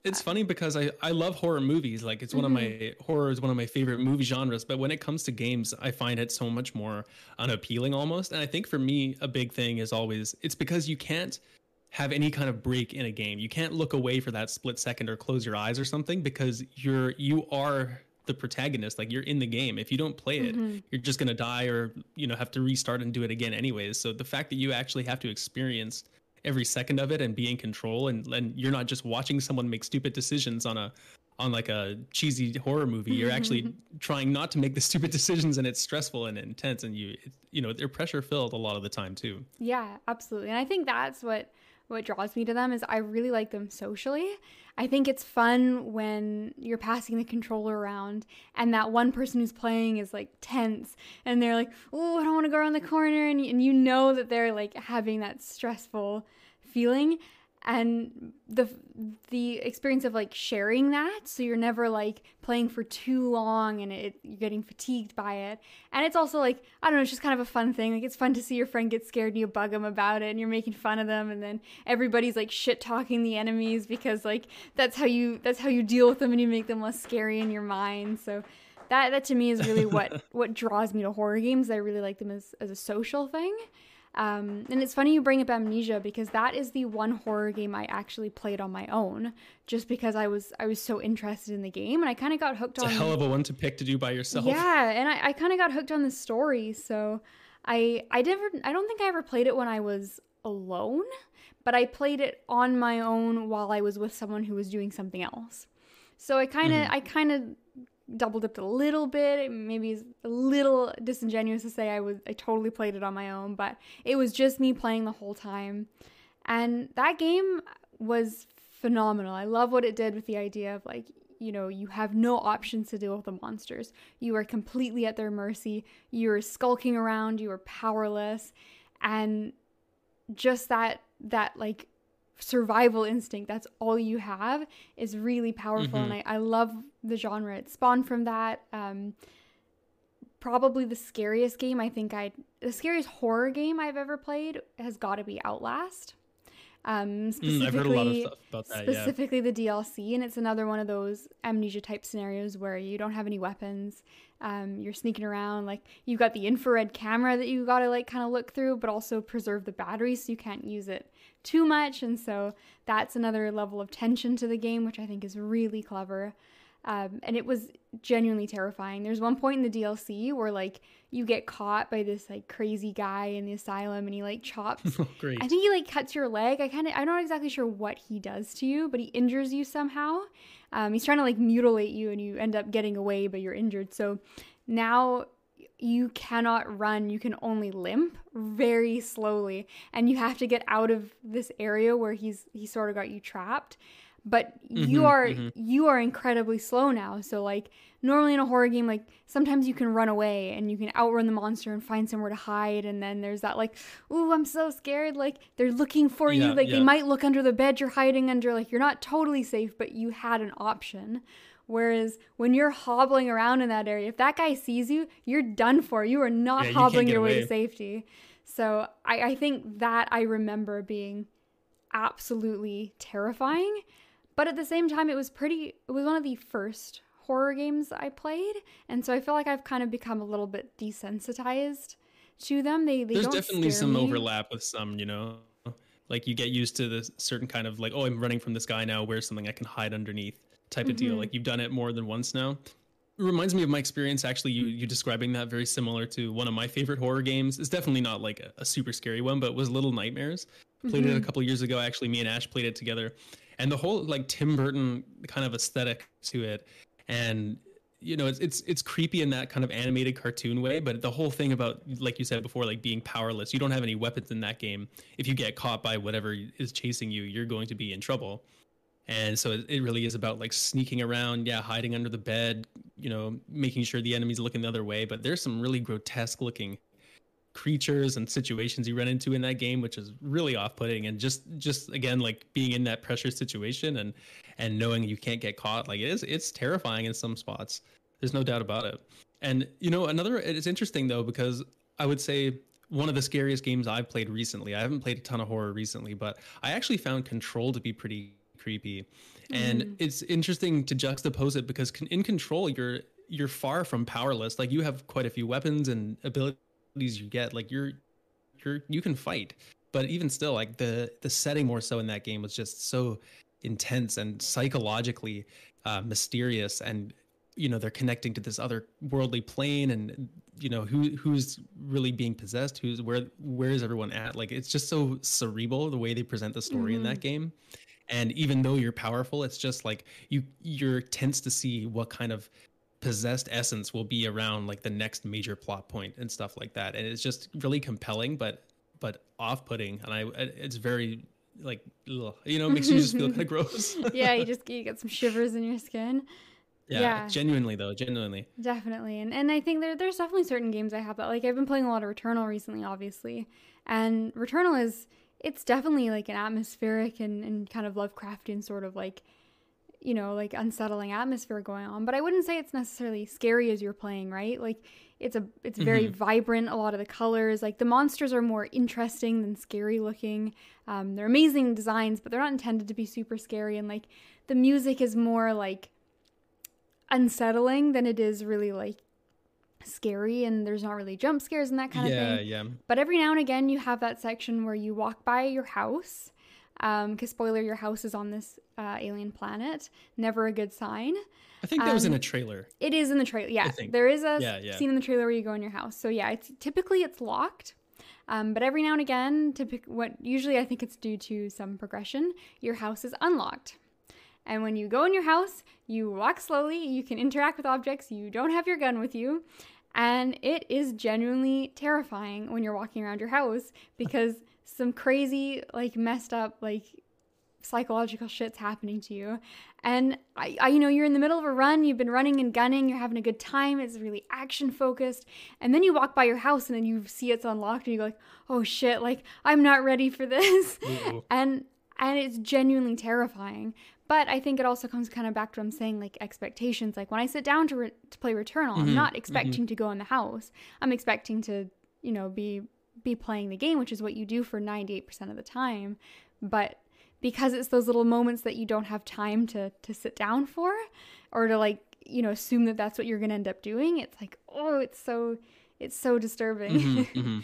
It's funny because I I love horror movies. Like it's one mm-hmm. of my horror is one of my favorite movie genres. But when it comes to games, I find it so much more unappealing almost. And I think for me, a big thing is always it's because you can't have any kind of break in a game. You can't look away for that split second or close your eyes or something because you're you are the protagonist like you're in the game if you don't play it mm-hmm. you're just going to die or you know have to restart and do it again anyways so the fact that you actually have to experience every second of it and be in control and, and you're not just watching someone make stupid decisions on a on like a cheesy horror movie. You're mm-hmm, actually mm-hmm. trying not to make the stupid decisions and it's stressful and intense and you you know they're pressure filled a lot of the time too. Yeah absolutely. And i think that's what what draws me to them is I really like them socially. I think it's fun when you're passing the controller around and that one person who's playing is like tense and they're like, oh, I don't want to go around the corner. And, you know that they're like having that stressful feeling and the the experience of like sharing that so you're never like playing for too long and it, you're getting fatigued by it. And it's also like i don't know it's just kind of a fun thing. Like it's fun to see your friend get scared and you bug them about it and you're making fun of them and then everybody's like shit talking the enemies because like that's how you that's how you deal with them and you make them less scary in your mind. So that that to me is really what what draws me to horror games. I really like them as as a social thing um, and it's funny you bring up Amnesia because that is the one horror game I actually played on my own, just because I was I was so interested in the game and I kind of got hooked it's on. a hell of a one to pick to do by yourself. Yeah, and I, I kind of got hooked on the story, so I I never I don't think I ever played it when I was alone, but I played it on my own while I was with someone who was doing something else. So I kind of mm-hmm. I kind of double dipped a little bit. Maybe it's a little disingenuous to say I was I totally played it on my own, but it was just me playing the whole time. And that game was phenomenal. I love what it did with the idea of like, you know, you have no options to deal with the monsters. You are completely at their mercy. You're skulking around, you are powerless. And just that that like survival instinct that's all you have is really powerful mm-hmm. and I, I love the genre it spawned from that um probably the scariest game i think i the scariest horror game i've ever played has got to be outlast um specifically mm, that, specifically yeah. the dlc and it's another one of those amnesia type scenarios where you don't have any weapons um, you're sneaking around like you've got the infrared camera that you gotta like kind of look through but also preserve the battery so you can't use it too much. And so that's another level of tension to the game, which I think is really clever. Um, and it was genuinely terrifying. There's one point in the DLC where like you get caught by this like crazy guy in the asylum, and he like chops. Oh, great. I think he like cuts your leg. I kind of I'm not exactly sure what he does to you, but he injures you somehow. Um, he's trying to like mutilate you, and you end up getting away, but you're injured. So now you cannot run, you can only limp very slowly and you have to get out of this area where he's he sort of got you trapped. But mm-hmm, you are mm-hmm. you are incredibly slow now. So like normally in a horror game like sometimes you can run away and you can outrun the monster and find somewhere to hide and then there's that like ooh I'm so scared like they're looking for yeah, you like yeah. they might look under the bed you're hiding under like you're not totally safe but you had an option Whereas when you're hobbling around in that area, if that guy sees you, you're done for. You are not yeah, hobbling you your way to safety. So I, I think that I remember being absolutely terrifying. But at the same time, it was pretty, it was one of the first horror games I played. And so I feel like I've kind of become a little bit desensitized to them. They, they There's definitely some me. overlap with some, you know? Like you get used to this certain kind of like, oh, I'm running from this guy now. Where's something I can hide underneath? Type of mm-hmm. deal. Like you've done it more than once now. It reminds me of my experience actually you you describing that very similar to one of my favorite horror games it's definitely not like a, a super scary one but was little nightmares played mm-hmm. it a couple years ago actually me and ash played it together and the whole like tim burton kind of aesthetic to it and you know it's it's it's creepy in that kind of animated cartoon way but the whole thing about like you said before like being powerless you don't have any weapons in that game if you get caught by whatever is chasing you you're going to be in trouble and so it, really is about like sneaking around yeah hiding under the bed you know making sure the enemy's looking the other way. But there's some really grotesque looking creatures and situations you run into in that game which is really off-putting. And just just again like being in that pressure situation and and knowing you can't get caught like it is it's terrifying in some spots. There's no doubt about it. And you know another it's interesting though because i would say one of the scariest games i've played recently i haven't played a ton of horror recently but i actually found control to be pretty creepy. And mm. it's interesting to juxtapose it because in control you're you're far from powerless. Like you have quite a few weapons and abilities you get. Like you're you're you can fight. But even still like the the setting more so in that game was just so intense and psychologically uh, mysterious and you know they're connecting to this other worldly plane and you know who who's really being possessed who's where where is everyone at like it's just so cerebral the way they present the story mm-hmm. in that mm-hmm. game and even though you're powerful it's just like you you're tense to see what kind of possessed essence will be around like the next major plot point and stuff like that. And it's just really compelling but but off-putting. And i it's very like ugh, you know makes you just feel kind of gross. Yeah you just you get some shivers in your skin. Yeah, yeah, genuinely though genuinely. Definitely. And and i think there, there's definitely certain games i have that like i've been playing a lot of returnal recently obviously. And returnal is it's definitely like an atmospheric and, and kind of Lovecraftian sort of like, you know, like unsettling atmosphere going on. But I wouldn't say it's necessarily scary as you're playing, right? Like it's a it's very mm-hmm. vibrant. A lot of the colors, like the monsters are more interesting than scary looking. Um, they're amazing designs, but they're not intended to be super scary. And like the music is more like unsettling than it is really like scary and there's not really jump scares and that kind yeah, of thing. Yeah, yeah. But every now and again, you have that section where you walk by your house. Because, um, spoiler, your house is on this uh, alien planet. Never a good sign. I think that um, was in um, a trailer. It is in the trailer. Yeah, there is a yeah, yeah. scene in the trailer where you go in your house. So yeah, it's typically it's locked. Um, but every now and again, to pick what usually I think it's due to some progression, your house is unlocked. And when you go in your house, you walk slowly, you can interact with objects, you don't have your gun with you, and it is genuinely terrifying when you're walking around your house because some crazy, like messed up, like psychological shit's happening to you. And I, I, you know, you're in the middle of a run, you've been running and gunning, you're having a good time, it's really action focused. And then you walk by your house and then you see it's unlocked and you go like, oh shit, like I'm not ready for this. and and it's genuinely terrifying. But I think it also comes kind of back to what I'm saying, like expectations. Like when I sit down to, re- to play Returnal, mm-hmm. I'm not mm-hmm. expecting mm-hmm. to go in the house. I'm expecting to, you know, be be playing the game, which is what you do for 98% of the time. But because it's those little moments that you don't have time to to sit down for, or to like, you know, assume that that's what you're gonna end up doing, it's like, oh, it's so it's so disturbing. Mm-hmm, mm-hmm.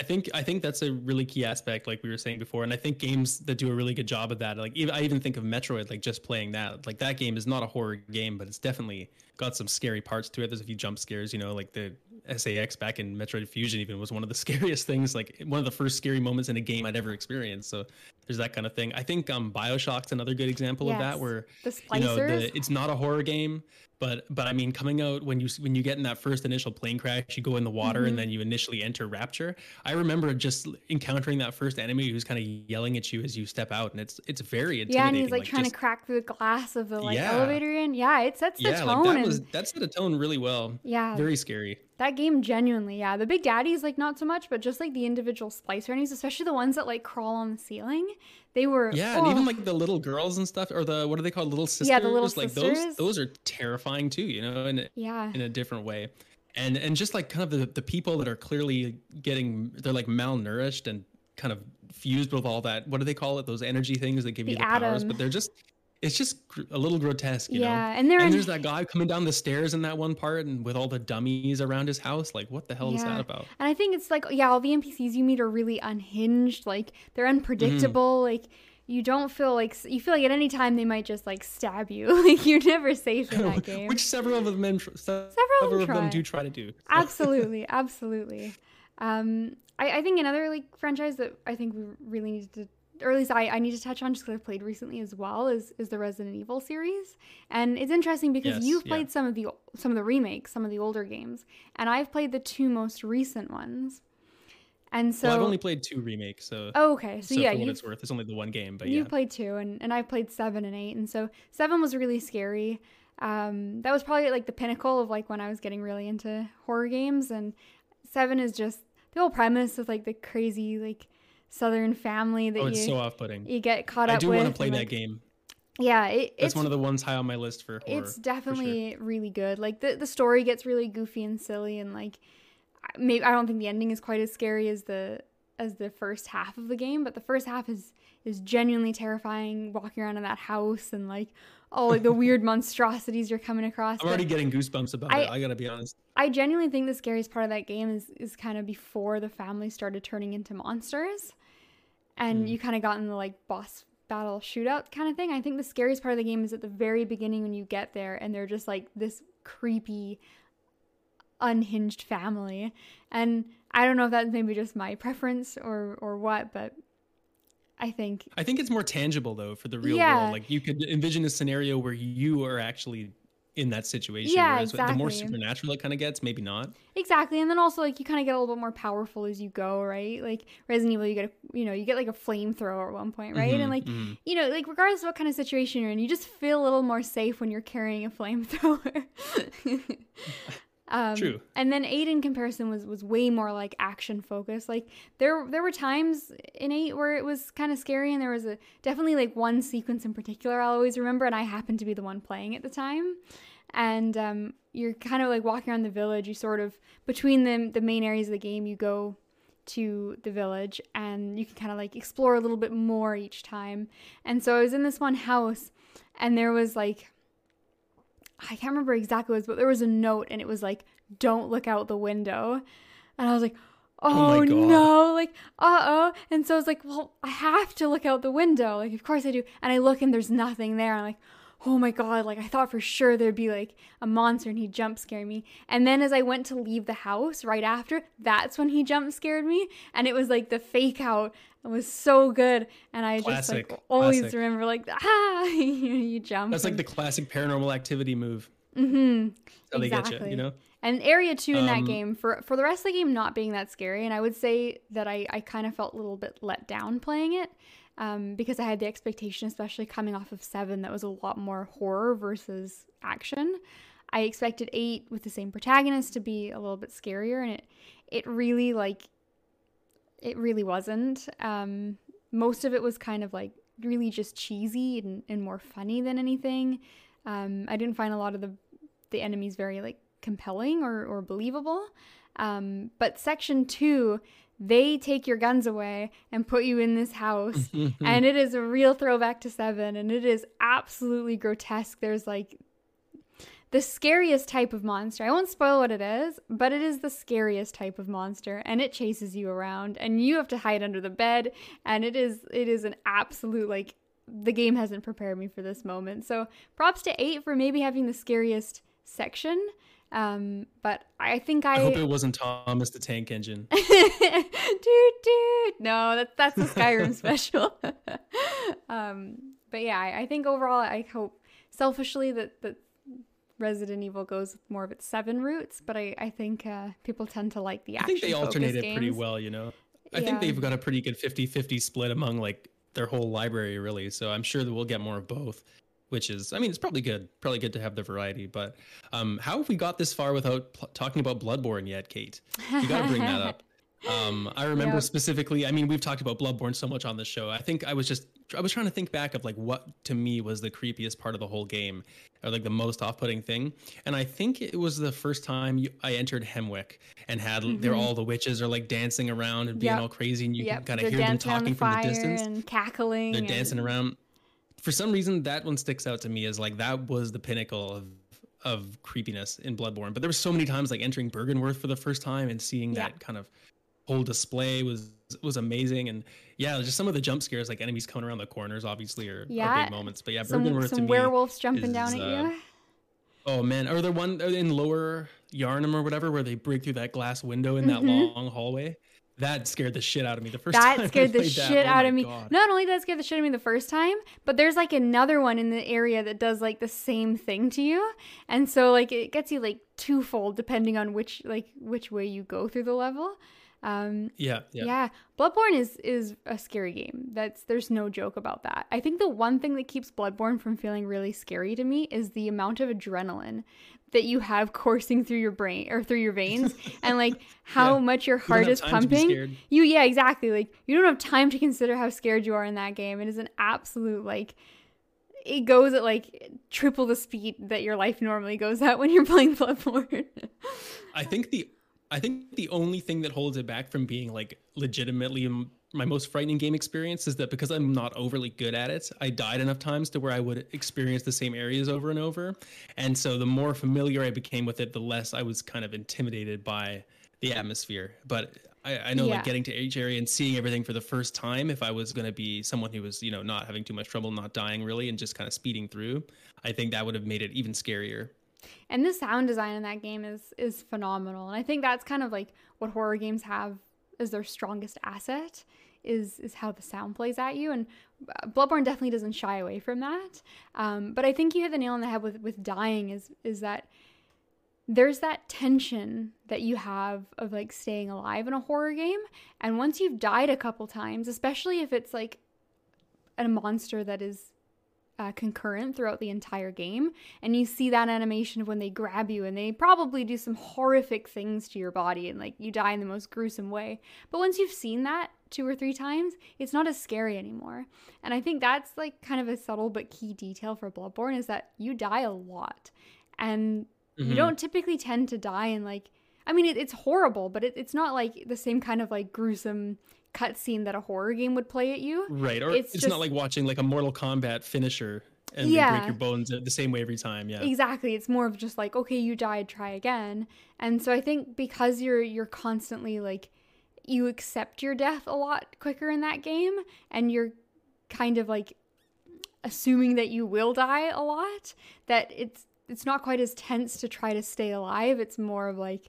I think I think that's a really key aspect, like we were saying before, and I think games that do a really good job of that, like even, I even think of Metroid, like just playing that, like that game is not a horror game, but it's definitely got some scary parts to it. There's a few jump scares, you know, like the SA-X back in Metroid Fusion even was one of the scariest things, like one of the first scary moments in a game I'd ever experienced. So there's that kind of thing. I think um, Bioshock's another good example yes. of that, where you know the, it's not a horror game, but but I mean, coming out when you when you get in that first initial plane crash, you go in the water mm-hmm. and then you initially enter Rapture. I remember just encountering that first enemy who's kind of yelling at you as you step out, and it's it's very intimidating. Yeah, and he's like, like trying just, to crack through the glass of the like yeah. elevator in. Yeah, it sets the yeah, tone. Like and, was um, that set a tone really well. Yeah, very scary. That game genuinely, yeah. The Big Daddies like not so much, but just like the individual splicer enemies, especially the ones that like crawl on the ceiling. They were yeah, oh. and even oh. like the little girls and stuff, or the what are they called, little sisters? Yeah, the little like sisters. those those are terrifying too. You know, in yeah, in a different way, and and just like kind of the the people that are clearly getting they're like malnourished and kind of fused with all that. What do they call it? Those energy things that give the you the powers, but they're just it's just a little grotesque, you yeah, know. Yeah, and, and there's that guy coming down the stairs in that one part, and with all the dummies around his house. Like, what the hell yeah. is that about? And I think it's like, yeah, all the NPCs you meet are really unhinged. Like, they're unpredictable. Mm-hmm. Like, you don't feel like you feel like at any time they might just like stab you. like you're never safe in that game. Which several of them several, several of them do try to do. So. Absolutely, absolutely. Um, I, I think another like franchise that I think we really need to or at least I, I need to touch on just because I've played recently as well is is the Resident Evil series, and it's interesting because Yes, you've yeah. played some of the some of the remakes, some of the older games, and I've played the two most recent ones, and so well, I've only played two remakes, so oh, okay, so, so yeah, for what it's worth, it's only the one game. But you yeah, played two, and and I played seven and eight, and so seven was really scary. Um, that was probably like the pinnacle of like when I was getting really into horror games, and seven is just the whole premise of like the crazy like Southern family that oh, you so off-putting. you get caught up. I do want to play and, that like, game. Yeah, it, That's it's one of the ones high on my list for horror. it's definitely really good. Like the the story gets really goofy and silly, and like I- maybe I don't think the ending is quite as scary as the as the first half of the game, but the first half is is genuinely terrifying. Walking around in that house and like all like the weird monstrosities you're coming across. I'm already getting goosebumps about I- it. I gotta be honest. I genuinely think the scariest part of that game is is kind of before the family started turning into monsters, and Mm. you kind of got in the like boss battle shootout kind of thing. I think the scariest part of the game is at the very beginning when you get there and they're just like this creepy, unhinged family, and I don't know if that's maybe just my preference or or what, but I think I think it's more tangible though for the real Yeah. world. Like you could envision a scenario where you are actually in that situation. Yeah, whereas The more supernatural it kind of gets, maybe not. Exactly, and then also like you kind of get a little bit more powerful as you go, right? Like Resident Evil, you get a, you know you get like a flamethrower at one point, right? Mhm, And like mhm. you know like regardless of what kind of situation you're in, you just feel a little more safe when you're carrying a flamethrower. um, True. And then eight in comparison was was way more like action focused. Like there there were times in eight where it was kind of scary, and there was a definitely like one sequence in particular I'll always remember, and I happened to be the one playing at the time and um, you're kind of like walking around the village. You sort of between the the main areas of the game, you go to the village and you can kind of like explore a little bit more each time. And so I was in this one house, and there was like I can't remember exactly what it was, but there was a note, and it was like, "Don't look out the window," and I was like. Oh Oh, no, like, uh oh. And so I was like, well, I have to look out the window. Like, of course I do. And I look and there's nothing there. I'm like, oh my god like i thought for sure there'd be like a monster and he'd jump scare me and then as i went to leave the house right after that's when he jump scared me and it was like the fake out was so good and i just like always classic. remember like ah you, you jump That's like the classic paranormal activity move. Mm Mhm. How they get you, Exactly. you know? And area two in that Um, game for for the rest of the game not being that scary, and I would say that I I kind of felt a little bit let down playing it, um, because I had the expectation, especially coming off of seven, that was a lot more horror versus action. I expected eight with the same protagonist to be a little bit scarier, and it it really like it really wasn't. Um, most of it was kind of like really just cheesy and, and more funny than anything. Um, I didn't find a lot of the the enemies very like compelling or, or believable. Um, but section two, they take your guns away and put you in this house, and it is a real throwback to seven, and it is absolutely grotesque. There's like the scariest type of monster. I won't spoil what it is, but it is the scariest type of monster, and it chases you around, and you have to hide under the bed, and it is it is an absolute like the game hasn't prepared me for this moment. So props to eight for maybe having the scariest section. Um, but I think I, I hope it wasn't Thomas the Tank Engine. dude, dude. No, that's that's the Skyrim special. um, but yeah, I, I think overall, I hope selfishly that that Resident Evil goes with more of its seven roots. But I I think uh, people tend to like the action. I think they alternate it pretty well, you know. I Yeah. think they've got a pretty good 50-50 split among like their whole library really. So I'm sure that we'll get more of both, which is I mean, it's probably good. Probably good to have the variety, but um how have we got this far without pl- talking about Bloodborne yet, Kate? You got to bring that up. Um I remember Yep. specifically, I mean, we've talked about Bloodborne so much on the show. I think I was just I was trying to think back of like what to me was the creepiest part of the whole game or like the most off-putting thing. And I think it was the first time you, I entered Hemwick and had there all the witches are like dancing around and being Mm-hmm. Yep. all crazy and you Yep, can kind of hear them talking the from the distance. and cackling. They're and- dancing around. For some reason, that one sticks out to me as like that was the pinnacle of of creepiness in Bloodborne. But there were so many times like entering Byrgenwerth for the first time and seeing Yeah. that kind of whole display was was amazing, and yeah, just some of the jump scares, like enemies coming around the corners, obviously are, Yeah. are big moments. But yeah, some Byrgenwerth some to werewolves jumping is, down at uh, you. Oh man, or the one in Lower Yharnam or whatever, where they break through that glass window in that Mhm. long hallway. That scared the shit out of me the first That time. Scared the played that. shit Oh out of me. God. Not only did that scare the shit out of me the first time, but there's like another one in the area that does like the same thing to you. And so like it gets you like twofold depending on which like which way you go through the level. Um Yeah, yeah. yeah. Bloodborne is is a scary game. That's there's no joke about that. I think the one thing that keeps Bloodborne from feeling really scary to me is the amount of adrenaline that you have coursing through your brain or through your veins and like how Yeah. much your heart have is time to be pumping. You yeah, exactly. Like you don't have time to consider how scared you are in that game. It is an absolute like it goes at like triple the speed that your life normally goes at when you're playing Bloodborne. I think the I think the only thing that holds it back from being like legitimately my most frightening game experience is that because I'm not overly good at it, I died enough times to where I would experience the same areas over and over. And so the more familiar I became with it, the less I was kind of intimidated by the atmosphere. But I, I know Yeah. like getting to each area and seeing everything for the first time, if I was going to be someone who was, you know, not having too much trouble, not dying really, and just kind of speeding through, I think that would have made it even scarier. And the sound design in that game is is phenomenal. And i think that's kind of like what horror games have as their strongest asset is is how the sound plays at you. And uh, bloodborne definitely doesn't shy away from that. Um, but i think you hit the nail on the head with with dying is is that there's that tension that you have of like staying alive in a horror game. And once you've died a couple times especially if it's like a monster that is uh, concurrent throughout the entire game and you see that animation of when they grab you and they probably do some horrific things to your body and like you die in the most gruesome way but once you've seen that two or three times it's not as scary anymore and i think that's like kind of a subtle but key detail for bloodborne is that you die a lot and you Mhm. don't typically tend to die in like i mean it, it's horrible but it, it's not like the same kind of like gruesome cutscene that a horror game would play at you Right. Or It's it's, just- not like watching like a Mortal Kombat finisher and Yeah. break your bones the same way every time. Yeah. Exactly. It's more of just like, okay, you died, try again. And so I think because you're you're constantly like you accept your death a lot quicker in that game and you're kind of like assuming that you will die a lot, that it's it's not quite as tense to try to stay alive. It's more of like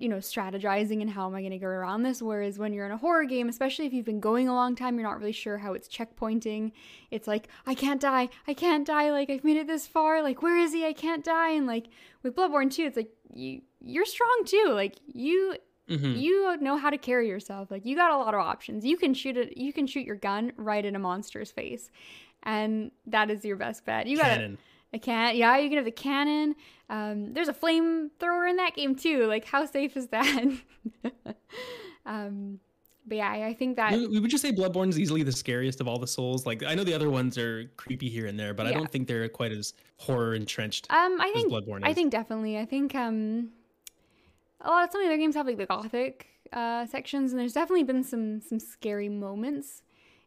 you know, strategizing and how am I going to go around this? Whereas when you're in a horror game, especially if you've been going a long time, you're not really sure how it's checkpointing. It's like, I can't die. I can't die. Like, I've made it this far. Like, where is he? I can't die. And like with Bloodborne too, it's like, you, you're strong too. Like, you, Mhm. you know how to carry yourself. Like, you got a lot of options. You can shoot it, you can shoot your gun right in a monster's face. And that is your best bet. You got. A can. Yeah, you can have the cannon. Um, there's a flamethrower in that game too. Like, how safe is that? um, but yeah, I think that We, would just say Bloodborne's easily the scariest of all the souls. Like I know the other ones are creepy here and there, but I don't think they're quite as horror entrenched um, I as think Bloodborne is. I think definitely. I think um, a lot of some of the other games have like the gothic uh, sections, and there's definitely been some some scary moments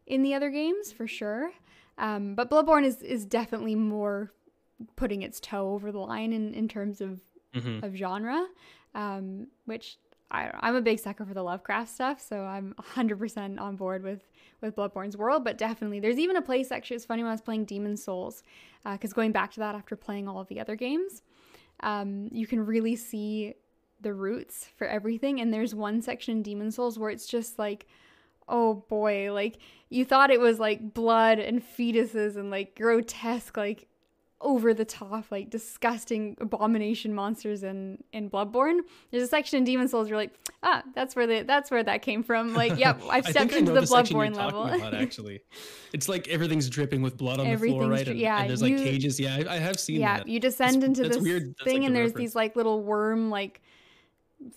in the other games for sure. Um, but Bloodborne is is definitely more putting its toe over the line in in terms of Mhm. of genre, um, which I, I'm a big sucker for the Lovecraft stuff, so I'm 100% on board with with Bloodborne's world. But definitely, there's even a place actually. It's funny when I was playing Demon Souls, because going back to that after playing all of the other games, um, you can really see the roots for everything. And there's one section in Demon Souls where it's just like. Oh boy, like you thought it was like blood and fetuses and like grotesque, like over the top, like disgusting abomination monsters in in Bloodborne. There's a section in Demon Souls. You're like, ah, that's where the that's where that came from. Like, yep, I've stepped into the you're Bloodborne level. About, actually, it's like everything's dripping with blood on the floor, right? And, yeah, and there's like cages. Yeah, I, I have seen that. yeah, that. you descend That's- into that's this weird. Thing, like and the there's reference. these like little worm, like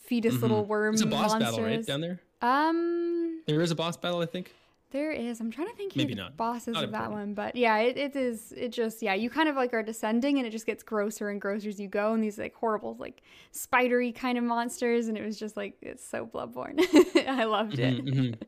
fetus little Mhm. worm It's a boss monsters. battle, right? Down there, Um, there is a boss battle, I think. There is. I'm trying to think who the not. bosses Not of that one, but yeah, it, it is. It just yeah, you kind of like are descending, and it just gets grosser and grosser as you go, and these like horrible like spidery kind of monsters, and it was just like it's so bloodborne. I loved it. Mhm, mhm.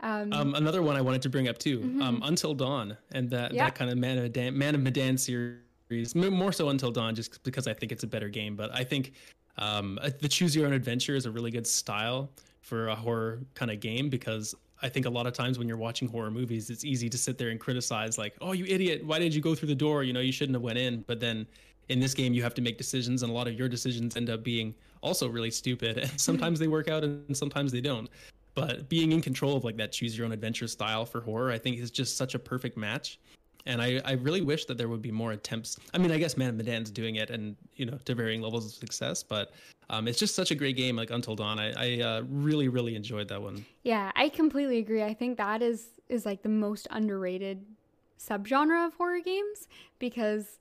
Um, Um, another one I wanted to bring up too, um, Mhm. Until Dawn, and that, Yeah. that kind of Man of Medan, Man of Medan series, more so Until Dawn, just because I think it's a better game. But I think um, uh, the Choose Your Own Adventure is a really good style for a horror kind of game because I think a lot of times when you're watching horror movies, it's easy to sit there and criticize like, "Oh, you idiot! Why did you go through the door? You know, you shouldn't have went in." But then in this game, you have to make decisions, and a lot of your decisions end up being also really stupid. And sometimes they work out, and sometimes they don't. But being in control of like that choose your own adventure style for horror, I think is just such a perfect match. And I, I really wish that there would be more attempts. I mean, I guess Man of Medan's doing it, and you know, to varying levels of success. But um, it's just such a great game, like Until Dawn. I, I uh, really, really enjoyed that one. Yeah, I completely agree. I think that is is like the most underrated subgenre of horror games because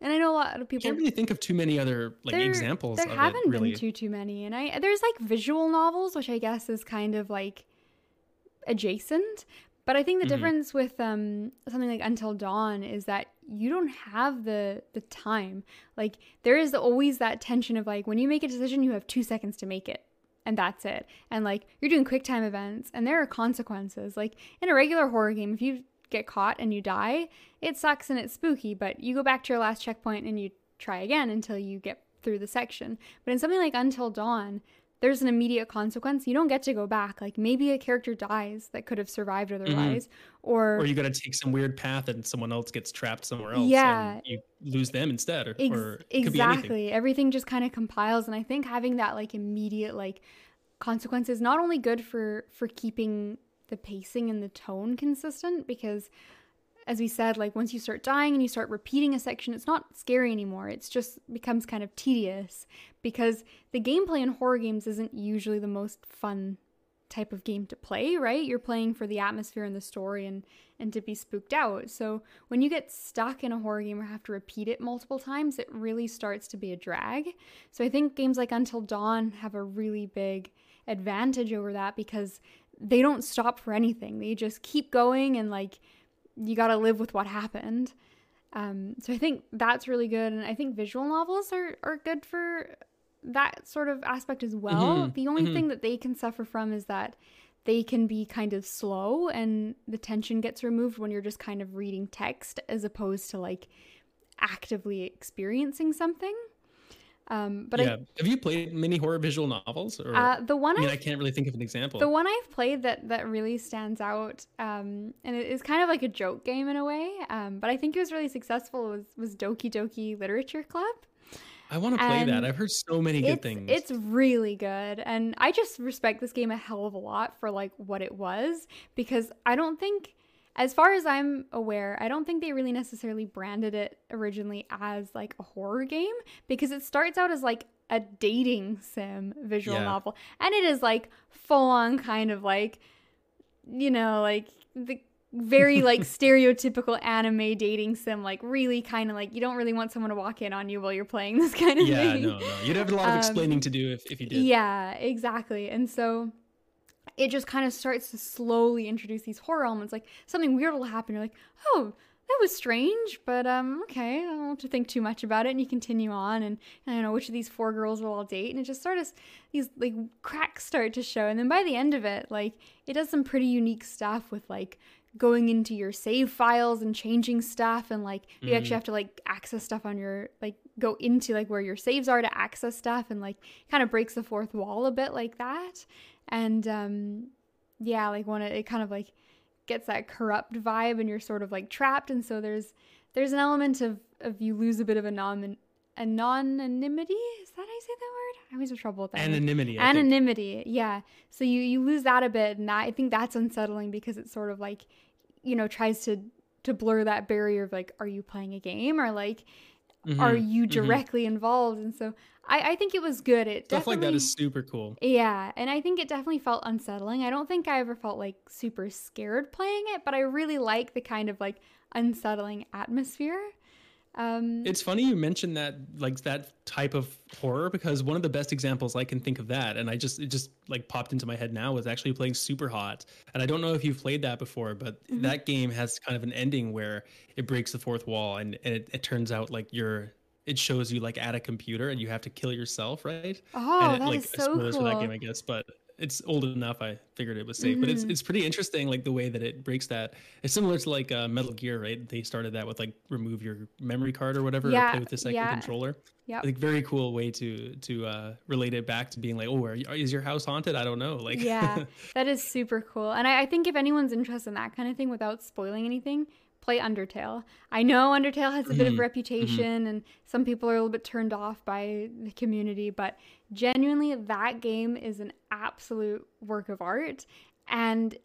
and I know a lot of people can't really think of too many other like there, examples. There haven't it, really. been too too many, and I there's like visual novels, which I guess is kind of like adjacent. But I think the mm-hmm. difference with um, something like Until Dawn is that you don't have the the time. Like there is always that tension of like when you make a decision, you have two seconds to make it and that's it. And like you're doing quick time events and there are consequences. Like in a regular horror game, if you get caught and you die, it sucks and it's spooky, but you go back to your last checkpoint and you try again until you get through the section. But in something like Until Dawn, there's an immediate consequence. You don't get to go back. Like maybe a character dies that could have survived mm-hmm. otherwise, mm-hmm. or or you got to take some weird path and someone else gets trapped somewhere else. Yeah, you lose them instead, or, Ex- or exactly. Everything just kind of compiles, and I think having that like immediate like consequence is not only good for for keeping the pacing and the tone consistent because as we said like once you start dying and you start repeating a section it's not scary anymore. It's just becomes kind of tedious because the gameplay in horror games isn't usually the most fun type of game to play right? You're playing for the atmosphere and the story and and to be spooked out. So when you get stuck in a horror game or have to repeat it multiple times it really starts to be a drag. So i think games like until dawn have a really big advantage over that because they don't stop for anything. They just keep going and like you got to live with what happened. Um, so I think that's really good, and I think visual novels are are good for that sort of aspect as well. Mm-hmm. The only mm-hmm. thing that they can suffer from is that they can be kind of slow, and the tension gets removed when you're just kind of reading text as opposed to like actively experiencing something. Um, but yeah, I, have you played many horror visual novels? Or, uh, the one I mean, I've, I can not really think of an example. The one I've played that that really stands out, um, and it is kind of like a joke game in a way, um, but I think it was really successful. Was was Doki Doki Literature Club. I want to play and that. I've heard so many good things. It's really good, and I just respect this game a hell of a lot for like what it was because I don't think as far as I'm aware, I don't think they really necessarily branded it originally as like a horror game because it starts out as like a dating sim visual yeah. novel. And it is like full on kind of like, you know, like the very like stereotypical anime dating sim, like really kind of like you don't really want someone to walk in on you while you're playing this kind of yeah, thing. Yeah, no, no. You'd have a lot of um, explaining to do if, if you did. Yeah, exactly. And so it just kind of starts to slowly introduce these horror elements. Like something weird will happen. You're like, oh, that was strange, but um, okay, I don't have to think too much about it. And you continue on, and, and I don't know which of these four girls will all date, and it just sort of these like cracks start to show. And then by the end of it, like it does some pretty unique stuff with like going into your save files and changing stuff and like you mm. actually have to like access stuff on your like go into like where your saves are to access stuff and like kind of breaks the fourth wall a bit like that and um yeah like when it, it kind of like gets that corrupt vibe and you're sort of like trapped and so there's there's an element of of you lose a bit of a non anonymity is that how you say that word i always have trouble with that anonymity anonymity yeah so you you lose that a bit and that, i think that's unsettling because it's sort of like you know tries to to blur that barrier of like are you playing a game or like mm-hmm. are you mm-hmm. directly mm-hmm. involved and so I, I think it was good. It stuff like that is super cool. Yeah, and I think it definitely felt unsettling. I don't think I ever felt like super scared playing it, but I really like the kind of like unsettling atmosphere. Um, it's funny you mentioned that like that type of horror because one of the best examples I can think of that, and I just it just like popped into my head now was actually playing Superhot, and I don't know if you've played that before, but mm-hmm. that game has kind of an ending where it breaks the fourth wall, and, and it, it turns out like you're it shows you like at a computer and you have to kill yourself, right? Oh, and that like is so cool. for that game, I guess. But it's old enough. I figured it was safe, mm-hmm. but it's mm-hmm. it's pretty interesting, like the way that it breaks that. It's similar to like uh, Metal Gear, right? They started that with like remove your memory card or whatever, yeah, or play with the second yeah. controller. Yeah, like very cool way to to uh, relate it back to being like, oh, are, is your house haunted? I don't know. Like, yeah, that is super cool. And I, I think if anyone's interested in that kind of thing, without spoiling anything, play Undertale. I know Undertale has a bit of mm-hmm. reputation and some people are a little bit turned off by the community, but genuinely that game is an absolute work of art and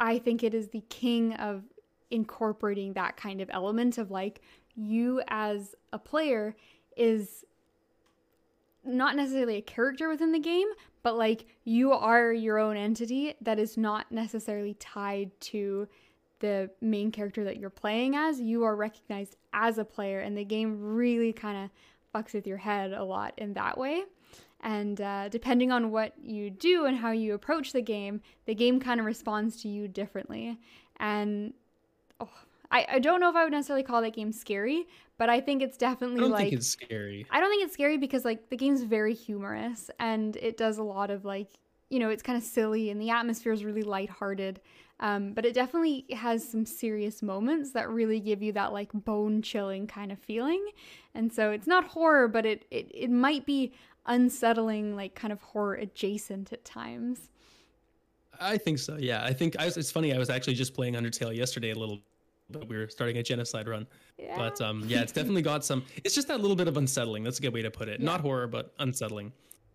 I think it is the king of incorporating that kind of element of like you as a player is not necessarily a character within the game, but like you are your own entity that is not necessarily tied to the main character that you're playing as, you are recognized as a player, and the game really kind of fucks with your head a lot in that way. And uh, depending on what you do and how you approach the game, the game kind of responds to you differently. And oh, I, I don't know if I would necessarily call that game scary, but I think it's definitely like I don't like think it's scary. I don't think it's scary because like the game's very humorous and it does a lot of like you know it's kind of silly and the atmosphere is really lighthearted. Um, but it definitely has some serious moments that really give you that like bone chilling kind of feeling. And so it's not horror, but it, it, it might be unsettling, like kind of horror adjacent at times. I think so. Yeah, I think I was, it's funny. I was actually just playing Undertale yesterday a little but we were starting a genocide run. Yeah. But um, yeah, it's definitely got some. It's just that little bit of unsettling. That's a good way to put it. Yeah. Not horror, but unsettling.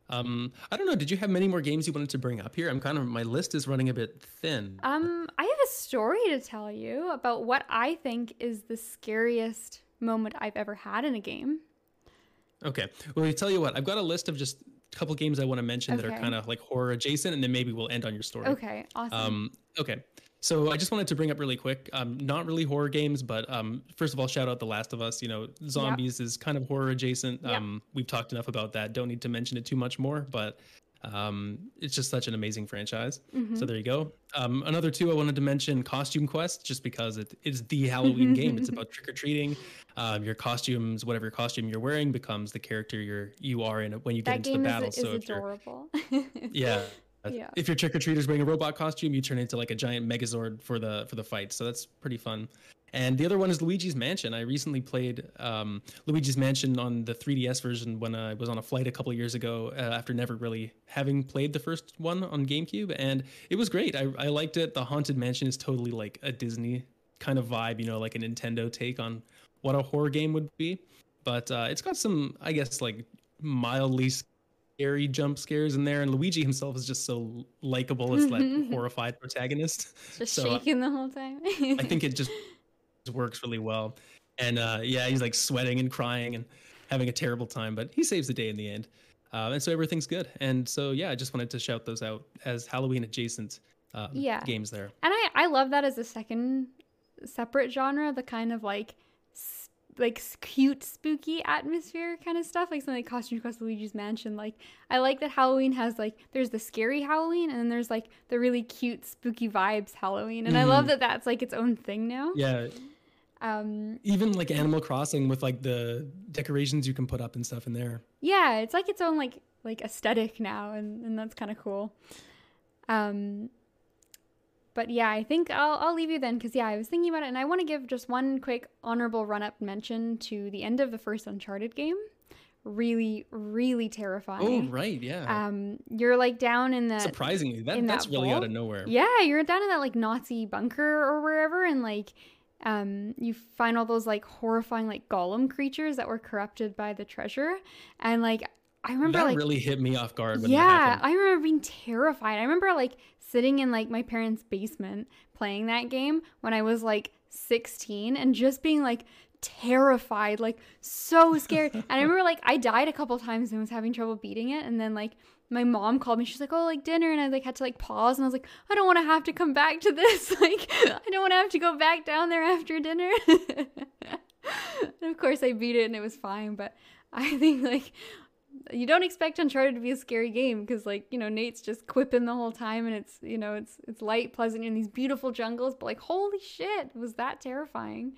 Um, I don't know. Did you have many more games you wanted to bring up here? I'm kind of my list is running a bit thin. Um, I have a story to tell you about what I think is the scariest moment I've ever had in a game. Okay. Well, I tell you what. I've got a list of just a couple games I want to mention okay. that are kind of like horror adjacent, and then maybe we'll end on your story. Okay. Awesome. Um, okay. So I just wanted to bring up really quick, um, not really horror games, but um, first of all, shout out The Last of Us. You know, zombies yep. is kind of horror adjacent. Yep. Um, we've talked enough about that. Don't need to mention it too much more, but um, it's just such an amazing franchise. Mm-hmm. So there you go. Um, another two I wanted to mention Costume Quest, just because it is the Halloween game. It's about trick or treating. Um, your costumes, whatever costume you're wearing, becomes the character you're you are in when you get that into the battle. Is, so is adorable. yeah. Yeah. If your trick or treaters wearing a robot costume, you turn into like a giant Megazord for the for the fight. So that's pretty fun. And the other one is Luigi's Mansion. I recently played um, Luigi's Mansion on the 3DS version when I was on a flight a couple of years ago uh, after never really having played the first one on GameCube. And it was great. I, I liked it. The Haunted Mansion is totally like a Disney kind of vibe, you know, like a Nintendo take on what a horror game would be. But uh, it's got some, I guess, like mildly scary jump scares in there, and Luigi himself is just so likable as that horrified protagonist. Just so, shaking the whole time. I think it just works really well, and uh, yeah, he's like sweating and crying and having a terrible time, but he saves the day in the end, uh, and so everything's good. And so yeah, I just wanted to shout those out as Halloween adjacent um, yeah. games there. And I I love that as a second separate genre, the kind of like like cute spooky atmosphere kind of stuff like something like costume quest luigi's mansion like i like that halloween has like there's the scary halloween and then there's like the really cute spooky vibes halloween and mm-hmm. i love mm-hmm. that that's like its own thing now yeah um even like animal crossing with like the decorations you can put up and stuff in there yeah it's like its own like like aesthetic now and, and that's kind of cool um but yeah, I think I'll, I'll leave you then because, yeah, I was thinking about it and I want to give just one quick honorable run up mention to the end of the first Uncharted game. Really, really terrifying. Oh, right. Yeah. Um, You're like down in the. Surprisingly, that, in that's that really out of nowhere. Yeah, you're down in that like Nazi bunker or wherever and like. Um, you find all those like horrifying like golem creatures that were corrupted by the treasure, and like I remember that like really hit me off guard. yeah, I remember being terrified. I remember like sitting in like my parents' basement playing that game when I was like 16 and just being like terrified, like so scared. and I remember like I died a couple times and was having trouble beating it. And then like my mom called me. She's like, "Oh, like dinner," and I like had to like pause, and I was like, "I don't want to have to come back to this. Like, I don't want to have to go back down there after dinner." and of course, I beat it, and it was fine. But I think like you don't expect Uncharted to be a scary game because like you know Nate's just quipping the whole time and it's you know it's it's light, pleasant in these beautiful jungles, but like holy shit, was that terrifying?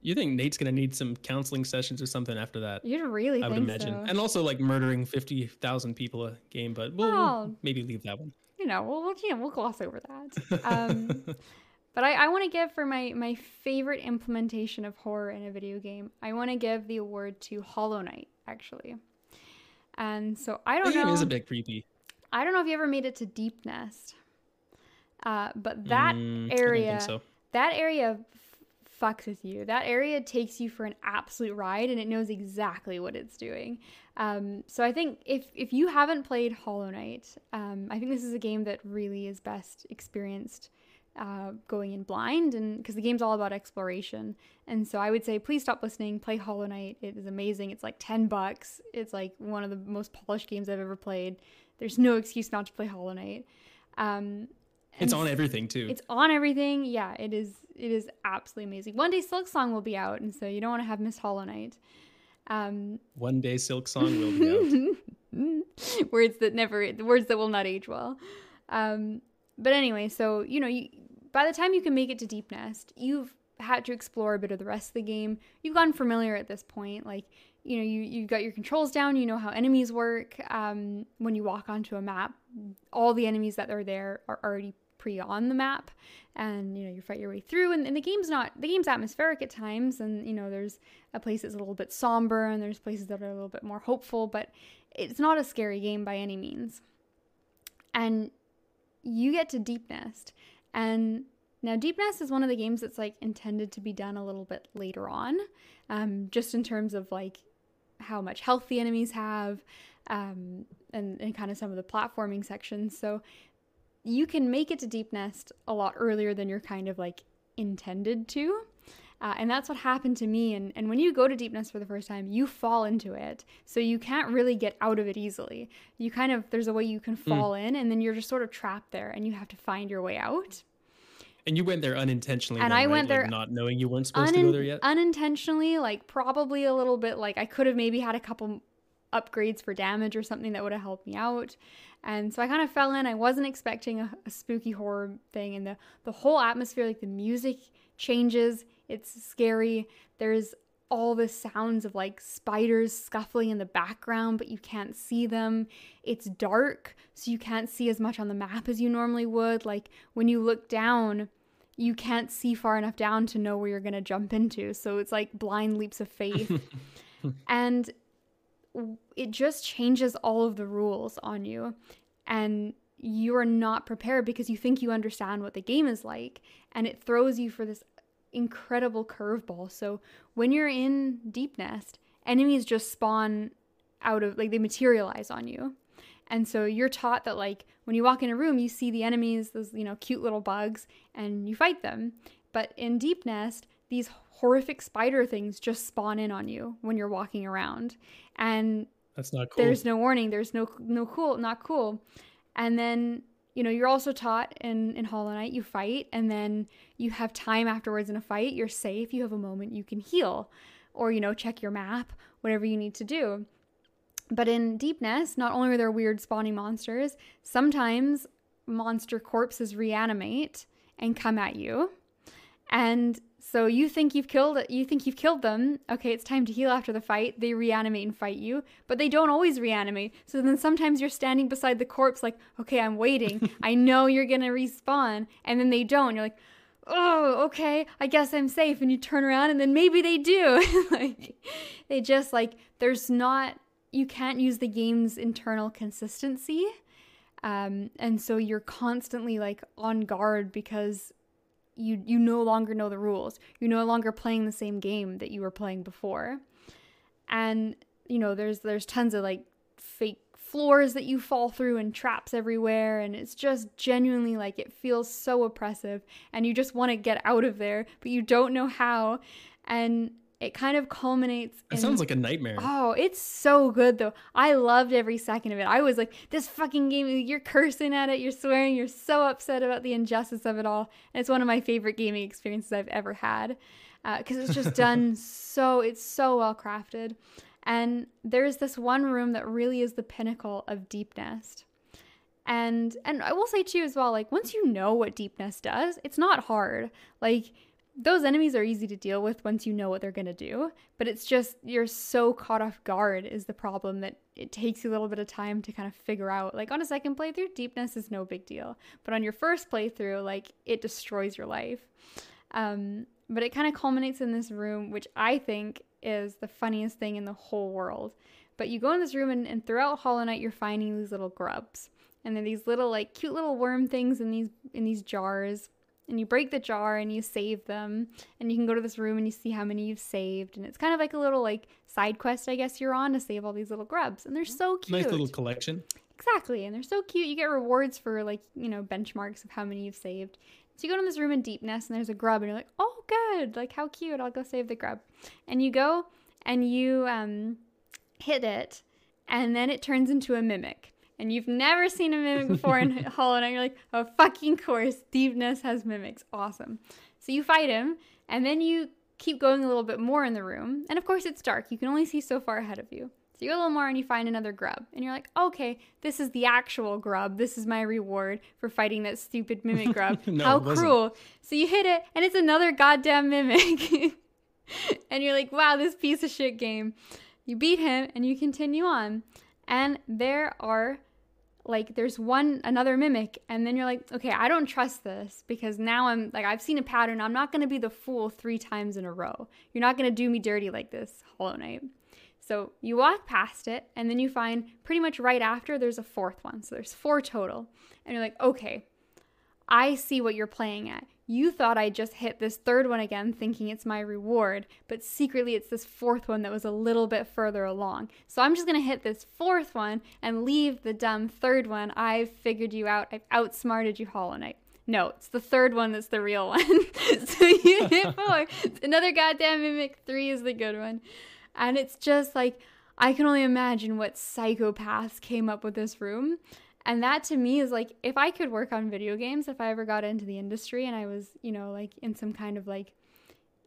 You think Nate's gonna need some counseling sessions or something after that? You'd really, I would imagine, so. and also like murdering fifty thousand people a game, but we'll, we'll maybe leave that one. you know, we'll, we'll know, we'll gloss over that. Um, but I, I want to give for my my favorite implementation of horror in a video game. I want to give the award to Hollow Knight, actually. And so I don't That know. game is a bit creepy. I don't know if you ever made it to Deepnest, uh, but that Mm, area, so. that area f- fucks with you. That area takes you for an absolute ride, and it knows exactly what it's doing. Um, so I think if if you haven't played Hollow Knight, um, I think this is a game that really is best experienced uh, going in blind, and because the game's all about exploration. And so I would say, please stop listening. Play Hollow Knight. It is amazing. It's like ten bucks. It's like one of the most polished games I've ever played. There's no excuse not to play Hollow Knight. Um, It's on everything too. it's on everything. Yeah, it is. It is absolutely amazing. One day, Silksong will be out, and so you don't want to have missed Hollow Knight. Um, One day Silksong will be out. words that never, the words that will not age well. Um, but anyway, so you know, you, by the time you can make it to Deepnest, you've had to explore a bit of the rest of the game. You've gotten familiar at this point, like you know, you you've got your controls down. You know how enemies work. Um, when you walk onto a map, all the enemies that are there are already pre on the map and you know you fight your way through and, and the game's not the game's atmospheric at times and you know there's a place that's a little bit somber and there's places that are a little bit more hopeful but it's not a scary game by any means and you get to Deepnest and now Deepnest is one of the games that's like intended to be done a little bit later on um, just in terms of like how much health the enemies have um, and, and kind of some of the platforming sections. So you can make it to Deepnest a lot earlier than you're kind of like intended to uh, and that's what happened to me and, and when you go to Deepnest for the first time you fall into it so you can't really get out of it easily you kind of there's a way you can fall in and then you're just sort of trapped there and you have to find your way out And you went there unintentionally. And I right? went Like, there not knowing you weren't supposed to go there yet. unintentionally like probably a little bit like i could have maybe had a couple upgrades for damage or something that would have helped me out and so i kind of fell in i wasn't expecting a, a spooky horror thing and the the whole atmosphere like the music changes it's scary there's all the sounds of like spiders scuffling in the background but you can't see them it's dark so you can't see as much on the map as you normally would like when you look down you can't see far enough down to know where you're going to jump into. So it's like blind leaps of faith. and it just changes all of the rules on you. And you're not prepared because you think you understand what the game is like. And it throws you for this incredible curveball. So when you're in Deepnest, enemies just spawn out of, like, they materialize on you. And so you're taught that like when you walk in a room, you see the enemies, those you know cute little bugs, and you fight them. But in Deepnest, these horrific spider things just spawn in on you when you're walking around, and That's not cool. there's no warning. There's no no cool, not cool. And then you know you're also taught in in Hollow Knight you fight, and then you have time afterwards in a fight. You're safe. You have a moment you can heal, or you know check your map, whatever you need to do. But in Deepnest, not only are there weird spawning monsters, sometimes monster corpses reanimate and come at you. And so you think you've killed you think you've killed them. Okay, it's time to heal after the fight. They reanimate and fight you, but they don't always reanimate. So then sometimes you're standing beside the corpse like, "Okay, I'm waiting. I know you're going to respawn." And then they don't. You're like, "Oh, okay. I guess I'm safe." And you turn around and then maybe they do. like they just like there's not you can't use the game's internal consistency. Um, and so you're constantly like on guard because you you no longer know the rules. You're no longer playing the same game that you were playing before. And you know, there's there's tons of like fake floors that you fall through and traps everywhere and it's just genuinely like it feels so oppressive and you just want to get out of there, but you don't know how. And it kind of culminates It in sounds like a nightmare. Oh, it's so good though. I loved every second of it. I was like, this fucking game, you're cursing at it, you're swearing, you're so upset about the injustice of it all. And it's one of my favorite gaming experiences I've ever had because uh, it's just done so, it's so well crafted. And there's this one room that really is the pinnacle of Deepnest. And and I will say too as well, like once you know what Deepnest does, it's not hard. Like those enemies are easy to deal with once you know what they're going to do, but it's just you're so caught off guard is the problem that it takes you a little bit of time to kind of figure out. Like on a second playthrough, Deepnest is no big deal, but on your first playthrough, like it destroys your life. Um, but it kind of culminates in this room, which I think is the funniest thing in the whole world. But you go in this room, and, and throughout Hollow Knight, you're finding these little grubs, and they're these little like cute little worm things in these in these jars and you break the jar and you save them and you can go to this room and you see how many you've saved and it's kind of like a little like side quest i guess you're on to save all these little grubs and they're so cute nice little collection. Exactly and they're so cute. You get rewards for like you know benchmarks of how many you've saved. So you go to this room in Deepnest and there's a grub and you're like oh good like how cute i'll go save the grub. And you go and you um hit it and then it turns into a mimic and you've never seen a mimic before in Hollow Knight, you're like, oh, fucking course, Deepnest has mimics. Awesome. So you fight him, and then you keep going a little bit more in the room. And of course, it's dark. You can only see so far ahead of you. So you go a little more and you find another grub. And you're like, okay, this is the actual grub. This is my reward for fighting that stupid mimic grub. no, How cruel. So you hit it, and it's another goddamn mimic. and you're like, wow, this piece of shit game. You beat him, and you continue on. And there are like there's one another mimic and then you're like okay i don't trust this because now i'm like i've seen a pattern. I'm not going to be the fool three times in a row. You're not going to do me dirty like this hollow knight. So you walk past it and then you find pretty much right after there's a fourth one. So there's four total. And you're like okay i see what you're playing at you thought I just hit this third one again, thinking it's my reward, but secretly it's this fourth one that was a little bit further along. So I'm just gonna hit this fourth one and leave the dumb third one. I've figured you out. I've outsmarted you, Hollow Knight. No, it's the third one that's the real one. so you hit four. Another goddamn mimic. Three is the good one. And it's just like, I can only imagine what psychopaths came up with this room. And that to me is like if I could work on video games, if I ever got into the industry and I was, you know, like in some kind of like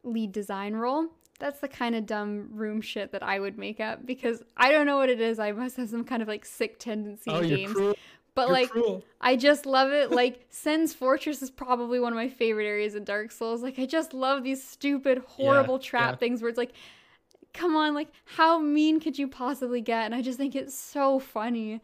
lead design role, that's the kind of dumb room shit that I would make up because I don't know what it is. I must have some kind of like sick tendency oh, in games. Cruel. But you're like cruel. I just love it. Like Sen's Fortress is probably one of my favorite areas in Dark Souls. Like I just love these stupid, horrible yeah, trap yeah. things where it's like come on, like how mean could you possibly get? And I just think it's so funny.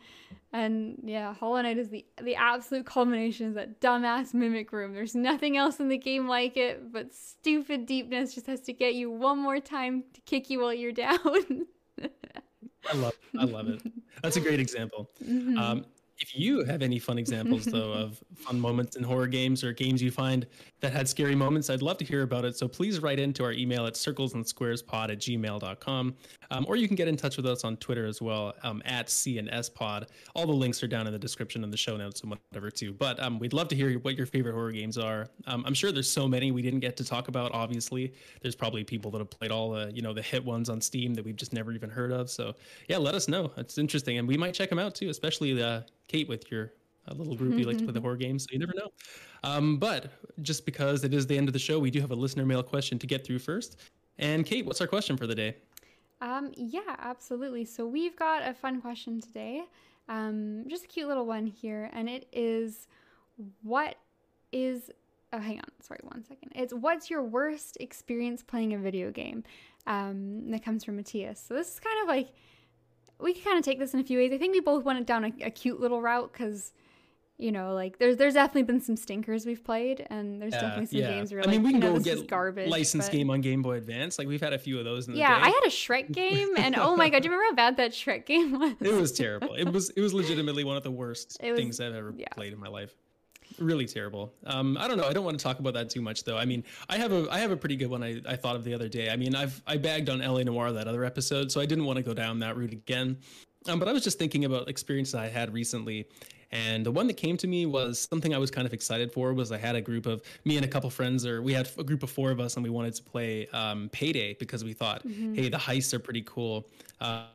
And yeah, Hollow Knight is the the absolute culmination of that dumbass mimic room. There's nothing else in the game like it, but stupid Deepnest just has to get you one more time to kick you while you're down. I love I love it. That's a great example. Mm-hmm. Um, if you have any fun examples though of fun moments in horror games or games you find that had scary moments i'd love to hear about it. So please write into our email at circlesandSquaresPod at gmail.com um, or you can get in touch with us on twitter as well um, at cnspod all the links are down in the description and the show notes and whatever too. But um, we'd love to hear what your favorite horror games are. Um, i'm sure there's so many we didn't get to talk about obviously. There's probably people that have played all the you know the hit ones on steam that we've just never even heard of. So yeah let us know. It's interesting and we might check them out too especially the Kate with your uh, little group you like to play the horror games. So you never know. Um, but just because it is the end of the show, we do have a listener mail question to get through first. And Kate, what's our question for the day? Um, yeah, absolutely. So we've got a fun question today. Um, just a cute little one here, and it is, what is? Oh, hang on. Sorry, one second. It's what's your worst experience playing a video game? Um, that comes from Mattias. So this is kind of like we can kind of take this in a few ways. I think we both went down a, a cute little route because you know, like there's there's definitely been some stinkers we've played, and there's uh, definitely some yeah. games where I mean, we can go get garbage licensed game on Game Boy Advance. Like we've had a few of those. In yeah, I had a Shrek game, and oh my god, do you remember how bad that Shrek game was? It was terrible. It was it was legitimately one of the worst was, things I've ever yeah. played in my life. Really terrible. Um, I don't know. I don't want to talk about that too much, though. I mean, I have a I have a pretty good one. I, I thought of the other day. I mean, I've I bagged on LA Noire that other episode, so I didn't want to go down that route again. Um, but I was just thinking about experiences I had recently, and the one that came to me was something I was kind of excited for. Was I had a group of me and a couple friends, or we had a group of four of us, and we wanted to play um, Payday because we thought, mm-hmm. hey, the heists are pretty cool. Uh,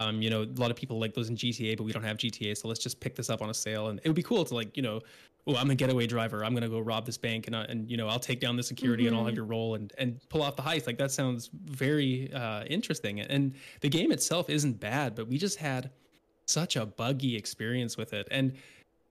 um, you know, a lot of people like those in GTA, but we don't have GTA, so let's just pick this up on a sale, and it would be cool to like, you know, oh, I'm a getaway driver. I'm gonna go rob this bank, and uh, and you know, I'll take down the security, mm-hmm. and I'll have mm-hmm. your role, and and pull off the heist. Like that sounds very uh, interesting, and the game itself isn't bad, but we just had such a buggy experience with it, and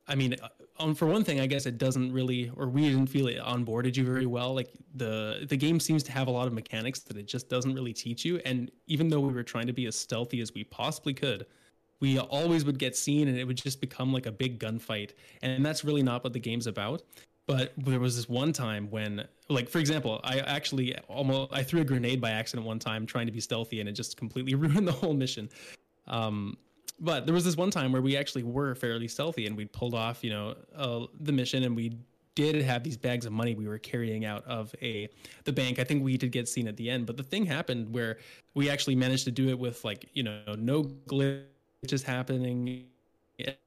I mean, uh, um, for one thing, I guess it doesn't really, or we didn't feel it onboarded you very well. Like the the game seems to have a lot of mechanics that it just doesn't really teach you. And even though we were trying to be as stealthy as we possibly could, we always would get seen, and it would just become like a big gunfight. And that's really not what the game's about. But there was this one time when, like, for example, I actually almost I threw a grenade by accident one time trying to be stealthy, and it just completely ruined the whole mission. Um, but there was this one time where we actually were fairly stealthy and we pulled off, you know, uh, the mission and we did have these bags of money we were carrying out of a the bank. I think we did get seen at the end, but the thing happened where we actually managed to do it with like, you know, no glitches happening.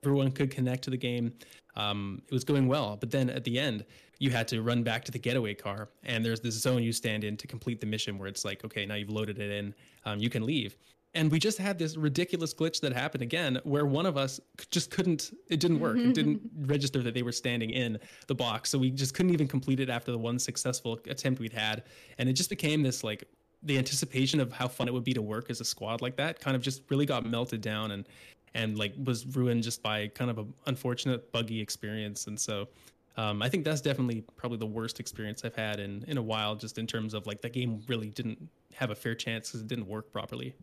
Everyone could connect to the game. Um, it was going well, but then at the end, you had to run back to the getaway car, and there's this zone you stand in to complete the mission where it's like, okay, now you've loaded it in, um, you can leave and we just had this ridiculous glitch that happened again where one of us just couldn't it didn't work it didn't register that they were standing in the box so we just couldn't even complete it after the one successful attempt we'd had and it just became this like the anticipation of how fun it would be to work as a squad like that kind of just really got melted down and and like was ruined just by kind of an unfortunate buggy experience and so um, I think that's definitely probably the worst experience I've had in in a while, just in terms of like the game really didn't have a fair chance because it didn't work properly.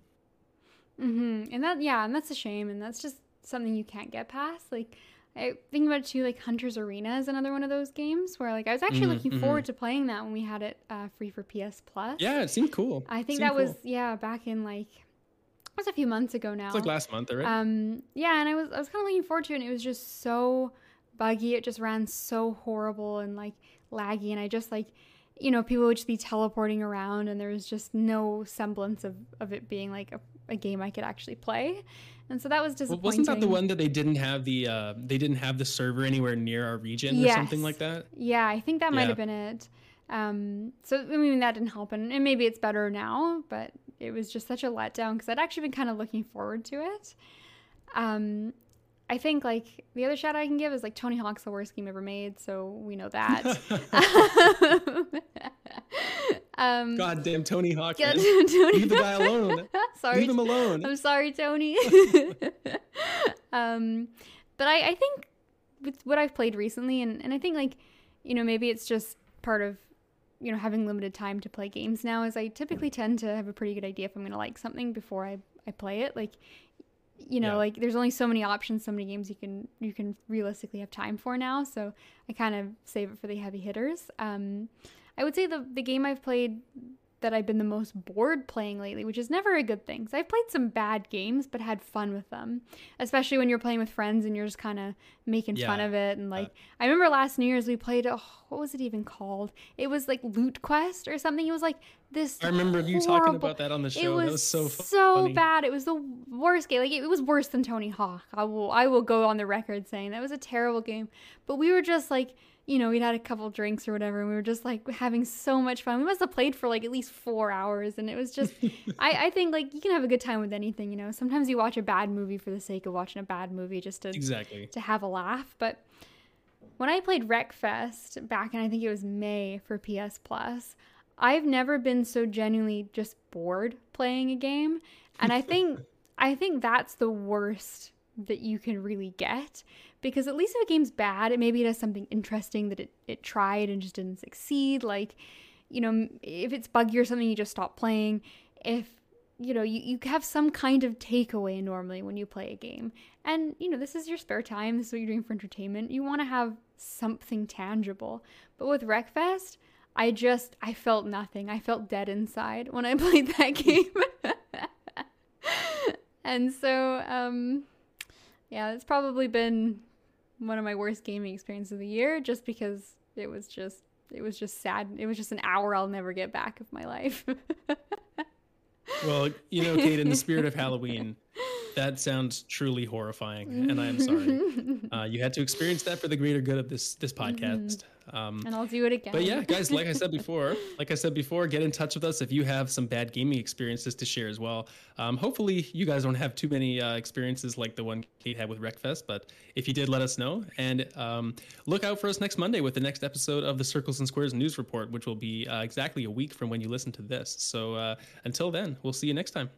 Mm-hmm. And that, yeah, and that's a shame. And that's just something you can't get past. Like, I think about it too, like Hunter's Arena is another one of those games where, like, I was actually mm-hmm, looking mm-hmm. forward to playing that when we had it uh, free for PS Plus. Yeah, it seemed cool. I think that cool. was, yeah, back in like, it was a few months ago now. It's like last month, right? Um, yeah, and I was, I was kind of looking forward to it, and it was just so buggy. It just ran so horrible and like laggy, and I just like, you know, people would just be teleporting around, and there was just no semblance of, of it being like a a game I could actually play. And so that was disappointing. Well, wasn't that the one that they didn't have the uh, they didn't have the server anywhere near our region yes. or something like that? Yeah, I think that might have been it. Um, so I mean that didn't help, and, and maybe it's better now, but it was just such a letdown because I'd actually been kind of looking forward to it. Um, I think like the other shout I can give is like Tony Hawk's the worst game ever made, so we know that. um, Goddamn Tony Hawk! Tony Leave the guy alone. sorry, leave him alone. I'm sorry, Tony. um, but I, I think with what I've played recently, and and I think like you know maybe it's just part of you know having limited time to play games now is I typically tend to have a pretty good idea if I'm gonna like something before I I play it. Like you know yeah. like there's only so many options so many games you can you can realistically have time for now so i kind of save it for the heavy hitters um i would say the the game i've played that I've been the most bored playing lately, which is never a good thing. So I've played some bad games, but had fun with them, especially when you're playing with friends and you're just kind of making yeah. fun of it. And like, uh, I remember last New Year's we played, oh, what was it even called? It was like Loot Quest or something. It was like this. I remember horrible, you talking about that on the show. It was, was so so funny. bad. It was the worst game. Like it, it was worse than Tony Hawk. I will I will go on the record saying that was a terrible game. But we were just like you know, we'd had a couple drinks or whatever, and we were just like having so much fun. We must have played for like at least four hours, and it was just, I, I think like you can have a good time with anything, you know. Sometimes you watch a bad movie for the sake of watching a bad movie just to exactly to have a laugh. But when I played Wreckfest back in I think it was May for PS Plus, I've never been so genuinely just bored playing a game, and I think I think that's the worst that you can really get because at least if a game's bad, it maybe it has something interesting that it, it tried and just didn't succeed. Like, you know, if it's buggy or something, you just stop playing. If, you know, you, you have some kind of takeaway normally when you play a game. And, you know, this is your spare time, this is what you're doing for entertainment. You want to have something tangible. But with Wreckfest, I just, I felt nothing. I felt dead inside when I played that game. and so, um, yeah, it's probably been one of my worst gaming experiences of the year just because it was just it was just sad. It was just an hour I'll never get back of my life. well, you know, Kate, in the spirit of Halloween, that sounds truly horrifying, and I am sorry. Uh, you had to experience that for the greater good of this this podcast. Um, and I'll do it again. But yeah, guys, like I said before, like I said before, get in touch with us if you have some bad gaming experiences to share as well. Um, hopefully, you guys don't have too many uh, experiences like the one Kate had with Wreckfest, but if you did, let us know. And um, look out for us next Monday with the next episode of the Circles and Squares News Report, which will be uh, exactly a week from when you listen to this. So uh, until then, we'll see you next time.